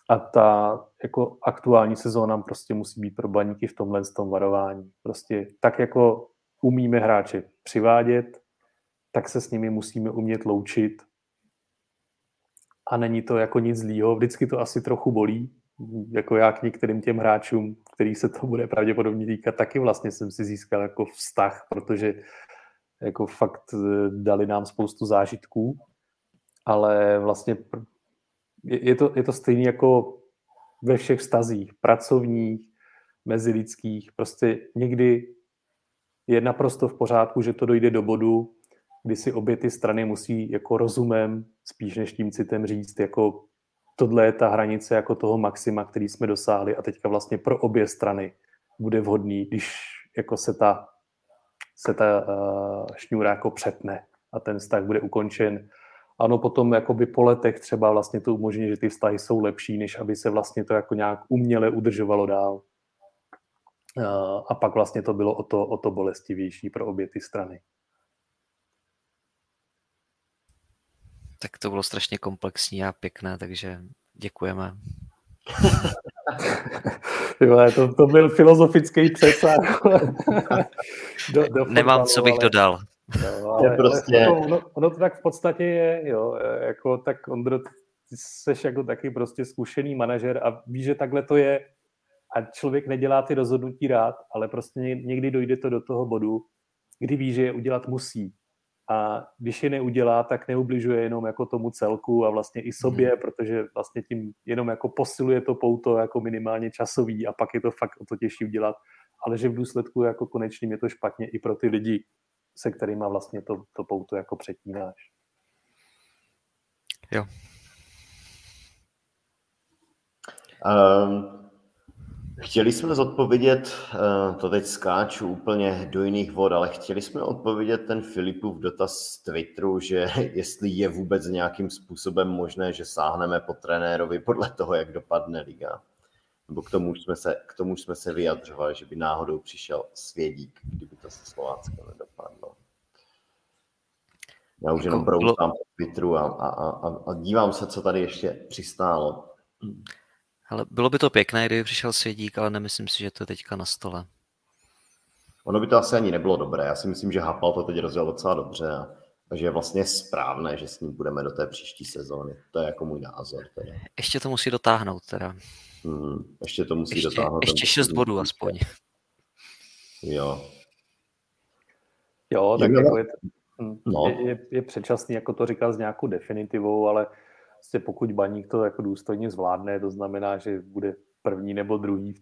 A ta jako aktuální sezóna prostě musí být pro baníky v tomhle tom varování. Prostě tak jako umíme hráče přivádět, tak se s nimi musíme umět loučit. A není to jako nic zlýho. Vždycky to asi trochu bolí, jako já k některým těm hráčům, který se to bude pravděpodobně týkat, taky vlastně jsem si získal jako vztah, protože jako fakt eh, dali nám spoustu zážitků, ale vlastně je to, je to stejné jako ve všech vztazích, pracovních, mezilidských, prostě někdy je naprosto v pořádku, že to dojde do bodu, kdy si obě ty strany musí jako rozumem, spíš než tím citem říct, jako tohle je ta hranice jako toho maxima, který jsme dosáhli a teďka vlastně pro obě strany bude vhodný, když jako se ta se ta uh, šňůra jako přepne a ten vztah bude ukončen. Ano, potom jakoby po letech třeba vlastně to umožní, že ty vztahy jsou lepší, než aby se vlastně to jako nějak uměle udržovalo dál. A pak vlastně to bylo o to, o to bolestivější pro obě ty strany. Tak to bylo strašně komplexní a pěkné, takže děkujeme. [LAUGHS] Tyhle, to, to byl filozofický přesah. [LAUGHS] do, do Nemám, co bych ale... dodal. Jo, [LAUGHS] ale, je prostě... ale ono, ono to tak v podstatě je, jo, jako tak Ondro, ty jsi jako taky prostě zkušený manažer a víš, že takhle to je a člověk nedělá ty rozhodnutí rád, ale prostě někdy dojde to do toho bodu, kdy ví, že je udělat musí. A když je neudělá, tak neubližuje jenom jako tomu celku a vlastně i sobě, hmm. protože vlastně tím jenom jako posiluje to pouto jako minimálně časový a pak je to fakt o to těžší udělat, ale že v důsledku jako konečným je to špatně i pro ty lidi, se kterými vlastně to, to pouto jako přetínáš. Jo. Um, Chtěli jsme zodpovědět, eh, to teď skáču úplně do jiných vod, ale chtěli jsme odpovědět ten Filipův dotaz z Twitteru, že [LAUGHS] jestli je vůbec nějakým způsobem možné, že sáhneme po trenérovi podle toho, jak dopadne liga. Nebo k tomu jsme se, k tomu jsme se vyjadřovali, že by náhodou přišel Svědík, kdyby to se Slovácko nedopadlo. Já už jenom jako proutám po Twitteru a, a, a, a dívám se, co tady ještě přistálo. Ale bylo by to pěkné, kdyby přišel Svědík, ale nemyslím si, že to je teďka na stole. Ono by to asi ani nebylo dobré. Já si myslím, že Hapal to teď rozdělal docela dobře a, takže je vlastně správné, že s ním budeme do té příští sezóny. To je jako můj názor. Teda. Ještě to musí dotáhnout teda. Hmm, ještě to musí ještě, dotáhnout. Ještě šest bodů aspoň. Jo. Jo, tak je, jako je, no. je, je, je předčasný, jako to říkal s nějakou definitivou, ale prostě pokud baník to jako důstojně zvládne, to znamená, že bude první nebo druhý v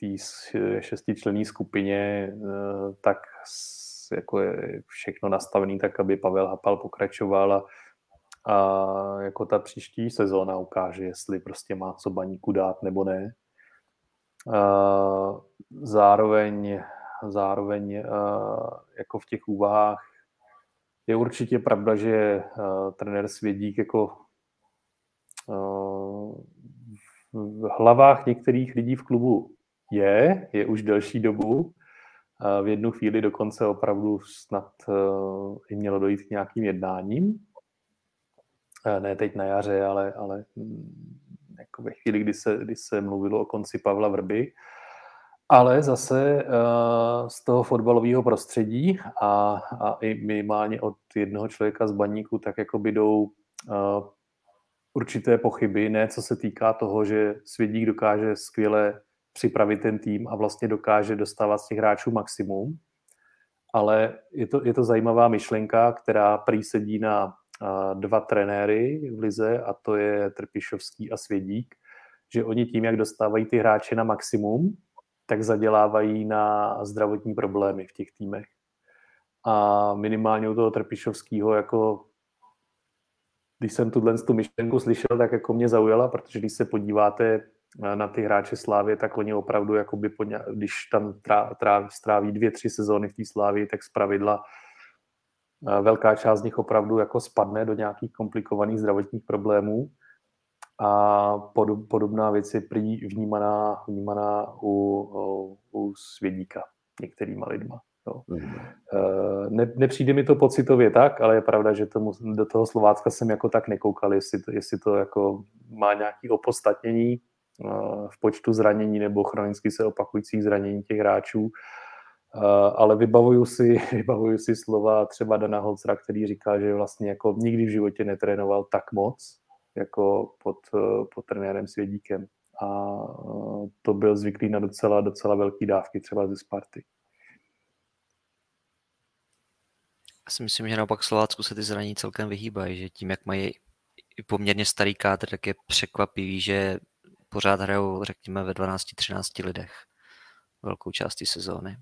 té šestičlenné skupině, eh, tak jako je všechno nastavené tak, aby Pavel Hapal pokračoval a, a jako ta příští sezóna ukáže, jestli prostě má co baníku dát nebo ne. A zároveň, zároveň jako v těch úvahách je určitě pravda, že trenér Svědík jako v hlavách některých lidí v klubu je, je už delší dobu. V jednu chvíli dokonce opravdu snad i mělo dojít k nějakým jednáním. Eh, ne teď na jaře, ale, ale hm, jako ve chvíli, kdy se, kdy se mluvilo o konci Pavla Vrby. Ale zase uh, z toho fotbalového prostředí a, a i minimálně od jednoho člověka z baníku, tak jako by jdou uh, určité pochyby, ne co se týká toho, že Svědík dokáže skvěle připravit ten tým a vlastně dokáže dostávat z těch hráčů maximum, ale je to, je to zajímavá myšlenka, která prý sedí na dva trenéry v Lize a to je Trpišovský a Svědík, že oni tím, jak dostávají ty hráče na maximum, tak zadělávají na zdravotní problémy v těch týmech. A minimálně u toho Trpišovského, jako když jsem tuhle tu myšlenku slyšel, tak jako mě zaujala, protože když se podíváte na ty hráče Slávy, tak oni opravdu, jakoby, když tam tráví, stráví dvě, tři sezóny v té Slávii, tak z pravidla velká část z nich opravdu jako spadne do nějakých komplikovaných zdravotních problémů a podobná věc je prý vnímaná, vnímaná u, u, u svědíka některýma lidma. Jo. Mhm. Ne, nepřijde mi to pocitově tak, ale je pravda, že tomu, do toho Slovácka jsem jako tak nekoukal, jestli to, jestli to jako má nějaké opostatnění v počtu zranění nebo chronicky se opakujících zranění těch hráčů. Ale vybavuju si, [LAUGHS] vybavuju si slova třeba Dana Holcera, který říká, že vlastně jako nikdy v životě netrénoval tak moc, jako pod, pod trenérem Svědíkem. A to byl zvyklý na docela, docela velký dávky třeba ze Sparty. Já si myslím, že naopak Slovácku se ty zranění celkem vyhýbají, že tím, jak mají poměrně starý kádr, tak je překvapivý, že pořád hrajou, řekněme, ve 12-13 lidech velkou část té sezóny.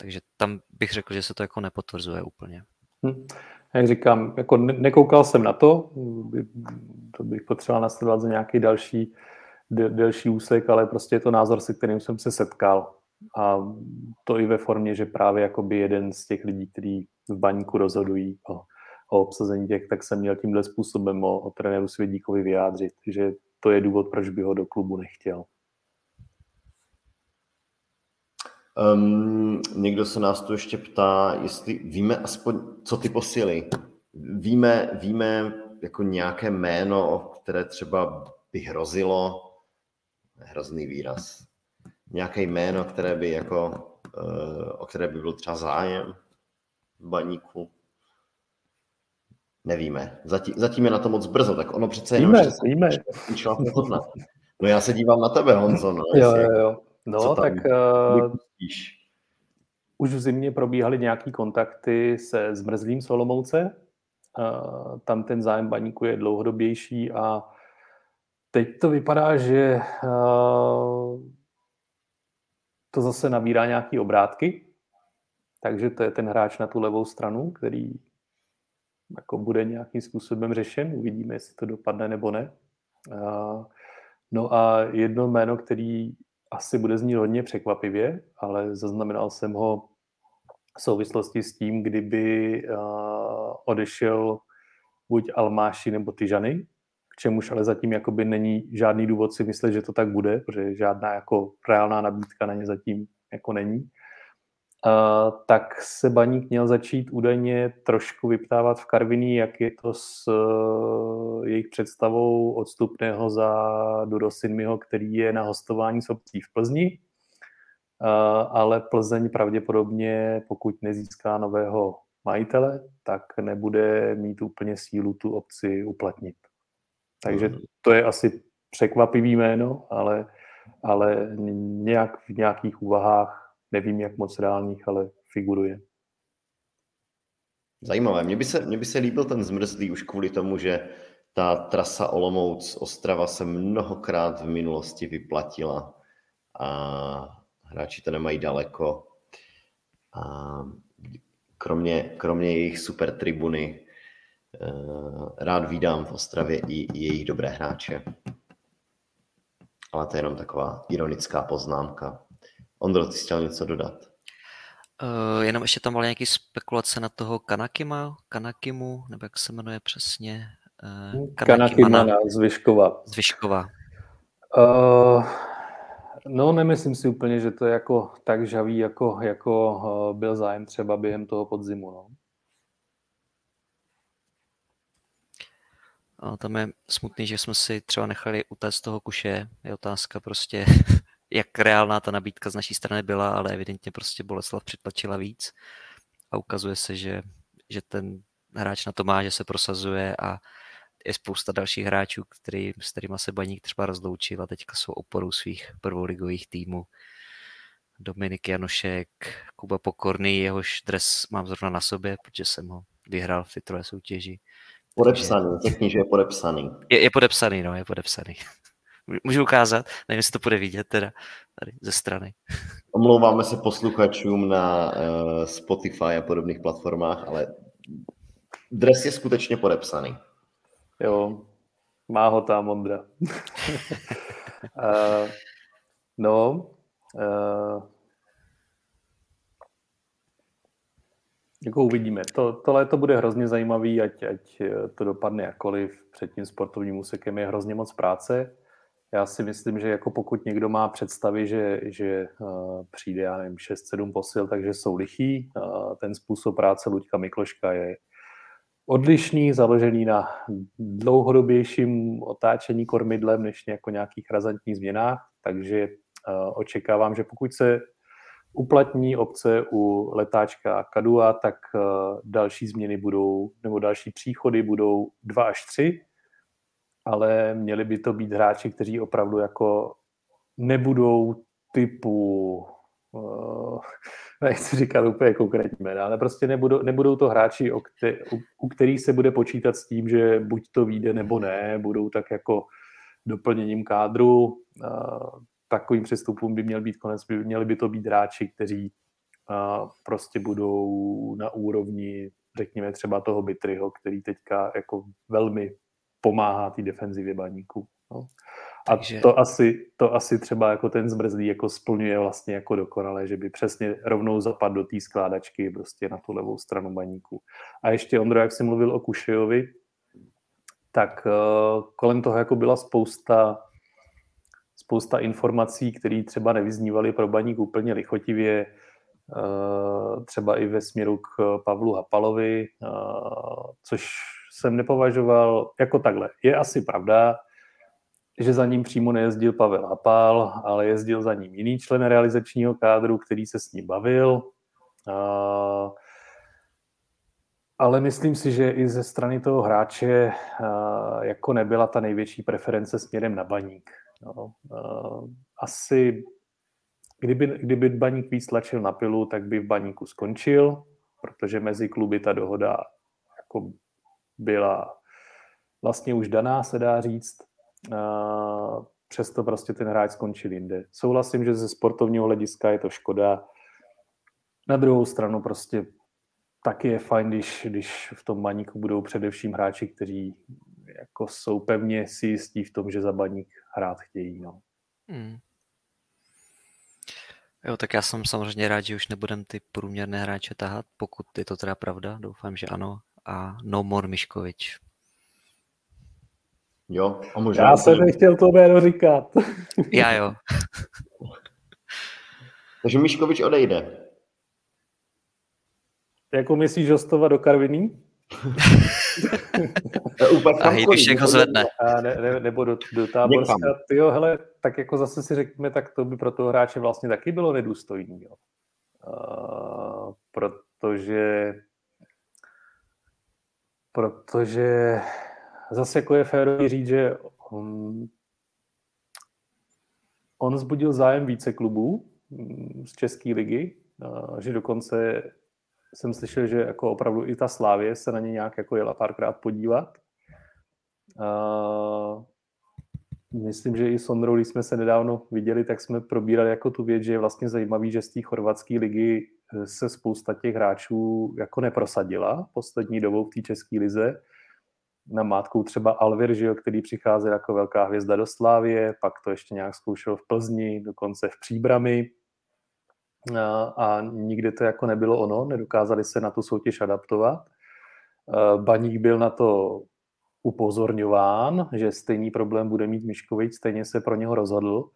Takže tam bych řekl, že se to jako nepotvrzuje úplně. Hm. Jak říkám, jako nekoukal jsem na to, to bych potřeboval nasledovat za nějaký další, delší úsek, ale prostě je to názor, se kterým jsem se setkal. A to i ve formě, že právě jakoby jeden z těch lidí, kteří v baníku rozhodují o, o obsazení těch, tak jsem měl tímhle způsobem o, o trenéru Svědíkovi vyjádřit, že to je důvod, proč by ho do klubu nechtěl. Um, někdo se nás tu ještě ptá, jestli víme aspoň, co ty posily. Víme, víme jako nějaké jméno, které třeba by hrozilo, hrozný výraz, nějaké jméno, které by jako, uh, o které by byl třeba zájem v baníku? Nevíme. Zatím, zatím je na to moc brzo, tak ono přece jenom... Víme, víme. No já se dívám na tebe, Honzo. No, jo, jo, jo. No, tak uh, už v zimě probíhaly nějaký kontakty se zmrzlým Solomouce. Tam ten zájem baníku je dlouhodobější a teď to vypadá, že to zase nabírá nějaký obrátky, takže to je ten hráč na tu levou stranu, který jako bude nějakým způsobem řešen. Uvidíme, jestli to dopadne nebo ne. No a jedno jméno, který asi bude znít hodně překvapivě, ale zaznamenal jsem ho v souvislosti s tím, kdyby odešel buď Almáši nebo Tyžany, k čemuž ale zatím jakoby není žádný důvod si myslet, že to tak bude, protože žádná jako reálná nabídka na ně zatím jako není tak se Baník měl začít údajně trošku vyptávat v Karviní, jak je to s uh, jejich představou odstupného za Durosinmiho, který je na hostování s obcí v Plzni. Uh, ale Plzeň pravděpodobně, pokud nezíská nového majitele, tak nebude mít úplně sílu tu obci uplatnit. Takže mhm. to je asi překvapivý jméno, ale, ale nějak v nějakých úvahách nevím, jak moc reálných, ale figuruje. Zajímavé. Mně by, se, mně by se líbil ten zmrzlý už kvůli tomu, že ta trasa Olomouc Ostrava se mnohokrát v minulosti vyplatila a hráči to nemají daleko. A kromě, kromě jejich super tribuny eh, rád vídám v Ostravě i jejich dobré hráče. Ale to je jenom taková ironická poznámka. Ondro, ty jsi chtěl něco dodat? Uh, jenom ještě tam byla nějaký spekulace na toho Kanakima, Kanakimu, nebo jak se jmenuje přesně? Uh, Kanakima na Zvyškova. Zvyškova. Uh, no, nemyslím si úplně, že to je jako tak žavý, jako, jako uh, byl zájem třeba během toho podzimu. No. A tam je smutný, že jsme si třeba nechali utéct toho kuše. Je otázka prostě, jak reálná ta nabídka z naší strany byla, ale evidentně prostě Boleslav přitlačila víc a ukazuje se, že, že ten hráč na to má, že se prosazuje a je spousta dalších hráčů, který, s kterými se Baník třeba rozloučil a teďka jsou oporou svých prvoligových týmů. Dominik Janošek, Kuba Pokorný, jehož dres mám zrovna na sobě, protože jsem ho vyhrál v titrové soutěži. Podepsaný, řekni, že je podepsaný. Je, je podepsaný, no, je podepsaný. Můžu ukázat, nevím, jestli to bude vidět teda tady ze strany. [LAUGHS] Omlouváme se posluchačům na uh, Spotify a podobných platformách, ale dres je skutečně podepsaný. Jo, má ho tam Ondra. uh, [LAUGHS] no, uh, jako uvidíme. To, to léto bude hrozně zajímavý, ať, ať to dopadne jakkoliv. Před tím sportovním úsekem je hrozně moc práce. Já si myslím, že jako pokud někdo má představy, že, že uh, přijde, já nevím, 6-7 posil, takže jsou lichý, uh, ten způsob práce Luďka Mikloška je odlišný, založený na dlouhodobějším otáčení kormidlem než jako nějakých razantních změnách, takže uh, očekávám, že pokud se uplatní obce u letáčka Kadua, tak uh, další změny budou, nebo další příchody budou dva až tři, ale měli by to být hráči, kteří opravdu jako nebudou typu uh, nechci říkat úplně konkrétní jména, ale prostě nebudou, nebudou to hráči, o kte, u, u kterých se bude počítat s tím, že buď to vyjde nebo ne, budou tak jako doplněním kádru. Uh, takovým přestupům by měl být konec, by měli by to být hráči, kteří uh, prostě budou na úrovni, řekněme třeba toho Bitryho, který teďka jako velmi pomáhá té defenzivě baníků. No. A Takže... to, asi, to asi třeba jako ten zmrzlý jako splňuje vlastně jako dokonale, že by přesně rovnou zapadl do té skládačky prostě na tu levou stranu baníku. A ještě Ondro, jak jsi mluvil o Kušejovi, tak uh, kolem toho jako byla spousta spousta informací, které třeba nevyznívaly pro baník úplně lichotivě, uh, třeba i ve směru k Pavlu Hapalovi, uh, což jsem nepovažoval jako takhle. Je asi pravda, že za ním přímo nejezdil Pavel Hapal, ale jezdil za ním jiný člen realizačního kádru, který se s ním bavil. Ale myslím si, že i ze strany toho hráče jako nebyla ta největší preference směrem na baník. No, asi kdyby, kdyby baník víc tlačil na pilu, tak by v baníku skončil, protože mezi kluby ta dohoda jako byla vlastně už daná, se dá říct. Přesto prostě ten hráč skončil jinde. Souhlasím, že ze sportovního hlediska je to škoda. Na druhou stranu prostě taky je fajn, když, když v tom baníku budou především hráči, kteří jako jsou pevně si jistí v tom, že za baník hrát chtějí. No. Hmm. Jo, tak já jsem samozřejmě rád, že už nebudem ty průměrné hráče tahat, pokud je to teda pravda, doufám, že ano. A no more Miškovič. Jo, a možná... Já jsem nechtěl to jméno říkat. [LAUGHS] Já jo. [LAUGHS] Takže Miškovič odejde. Jako myslíš Žostova do Karviní? a Hejdušek ho zvedne. A ne, ne, nebo do, do Táborska. Jo, hele, tak jako zase si řekněme, tak to by pro toho hráče vlastně taky bylo nedůstojný. Jo. Uh, protože protože zase jako je férový říct, že on, on zbudil zájem více klubů mm, z České ligy, že dokonce jsem slyšel, že jako opravdu i ta Slávě se na ně nějak jako jela párkrát podívat. myslím, že i s Ondrou, když jsme se nedávno viděli, tak jsme probírali jako tu věc, že je vlastně zajímavý, že z té chorvatské ligy se spousta těch hráčů jako neprosadila poslední dobou v té české lize. Na mátkou třeba Alvir, že jo, který přicházel jako velká hvězda do Slávie, pak to ještě nějak zkoušel v Plzni, dokonce v Příbrami a, a nikdy to jako nebylo ono, nedokázali se na tu soutěž adaptovat. Baník byl na to upozorňován, že stejný problém bude mít Miškovič, stejně se pro něho rozhodl.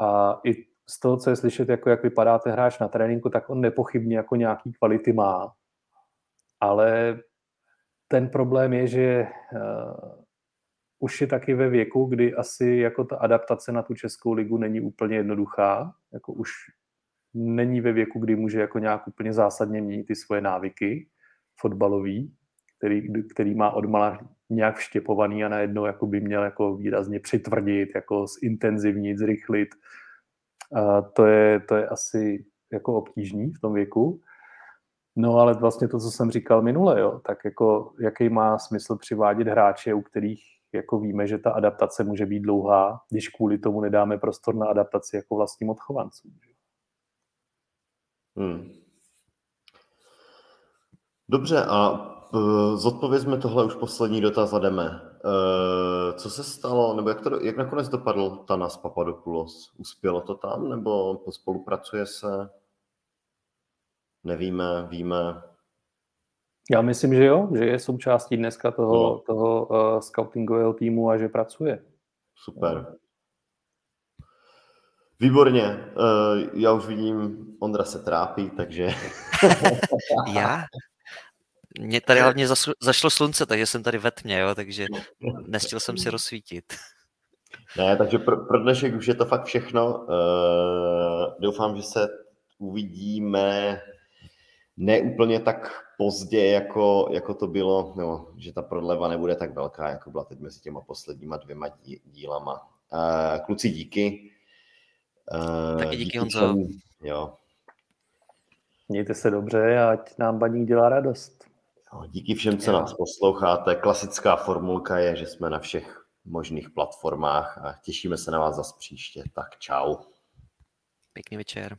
A i z toho, co je slyšet, jako jak vypadá ten hráč na tréninku, tak on nepochybně jako nějaký kvality má. Ale ten problém je, že uh, už je taky ve věku, kdy asi jako ta adaptace na tu Českou ligu není úplně jednoduchá. Jako už není ve věku, kdy může jako nějak úplně zásadně měnit ty svoje návyky fotbalový, který, který má odmala nějak vštěpovaný a najednou jako by měl jako výrazně přitvrdit, jako zintenzivnit, zrychlit. A to, je, to je asi jako obtížný v tom věku. No ale vlastně to, co jsem říkal minule, jo, tak jako jaký má smysl přivádět hráče, u kterých jako víme, že ta adaptace může být dlouhá, když kvůli tomu nedáme prostor na adaptaci jako vlastním odchovancům. Hmm. Dobře, a zodpovězme tohle už poslední dotaz a jdeme. E, co se stalo, nebo jak, to, jak nakonec dopadl Tanas Papadopoulos? Uspělo to tam, nebo spolupracuje se? Nevíme, víme. Já myslím, že jo, že je součástí dneska toho, no. toho uh, scoutingového týmu a že pracuje. Super. Výborně. Uh, já už vidím, Ondra se trápí, takže... [LAUGHS] já? Mně tady hlavně zašlo slunce, takže jsem tady ve tmě, jo, takže nestihl jsem si rozsvítit. Ne, takže pro, pro dnešek už je to fakt všechno. Uh, doufám, že se uvidíme ne úplně tak pozdě, jako, jako to bylo, no, že ta prodleva nebude tak velká, jako byla teď mezi těma posledníma dvěma dílama. Uh, kluci, díky. Uh, Taky díky, díky Honzo. Jo. Mějte se dobře, ať nám baník dělá radost. Jo, díky všem, co nás posloucháte. Klasická formulka je, že jsme na všech možných platformách a těšíme se na vás zase příště. Tak čau. Pěkný večer.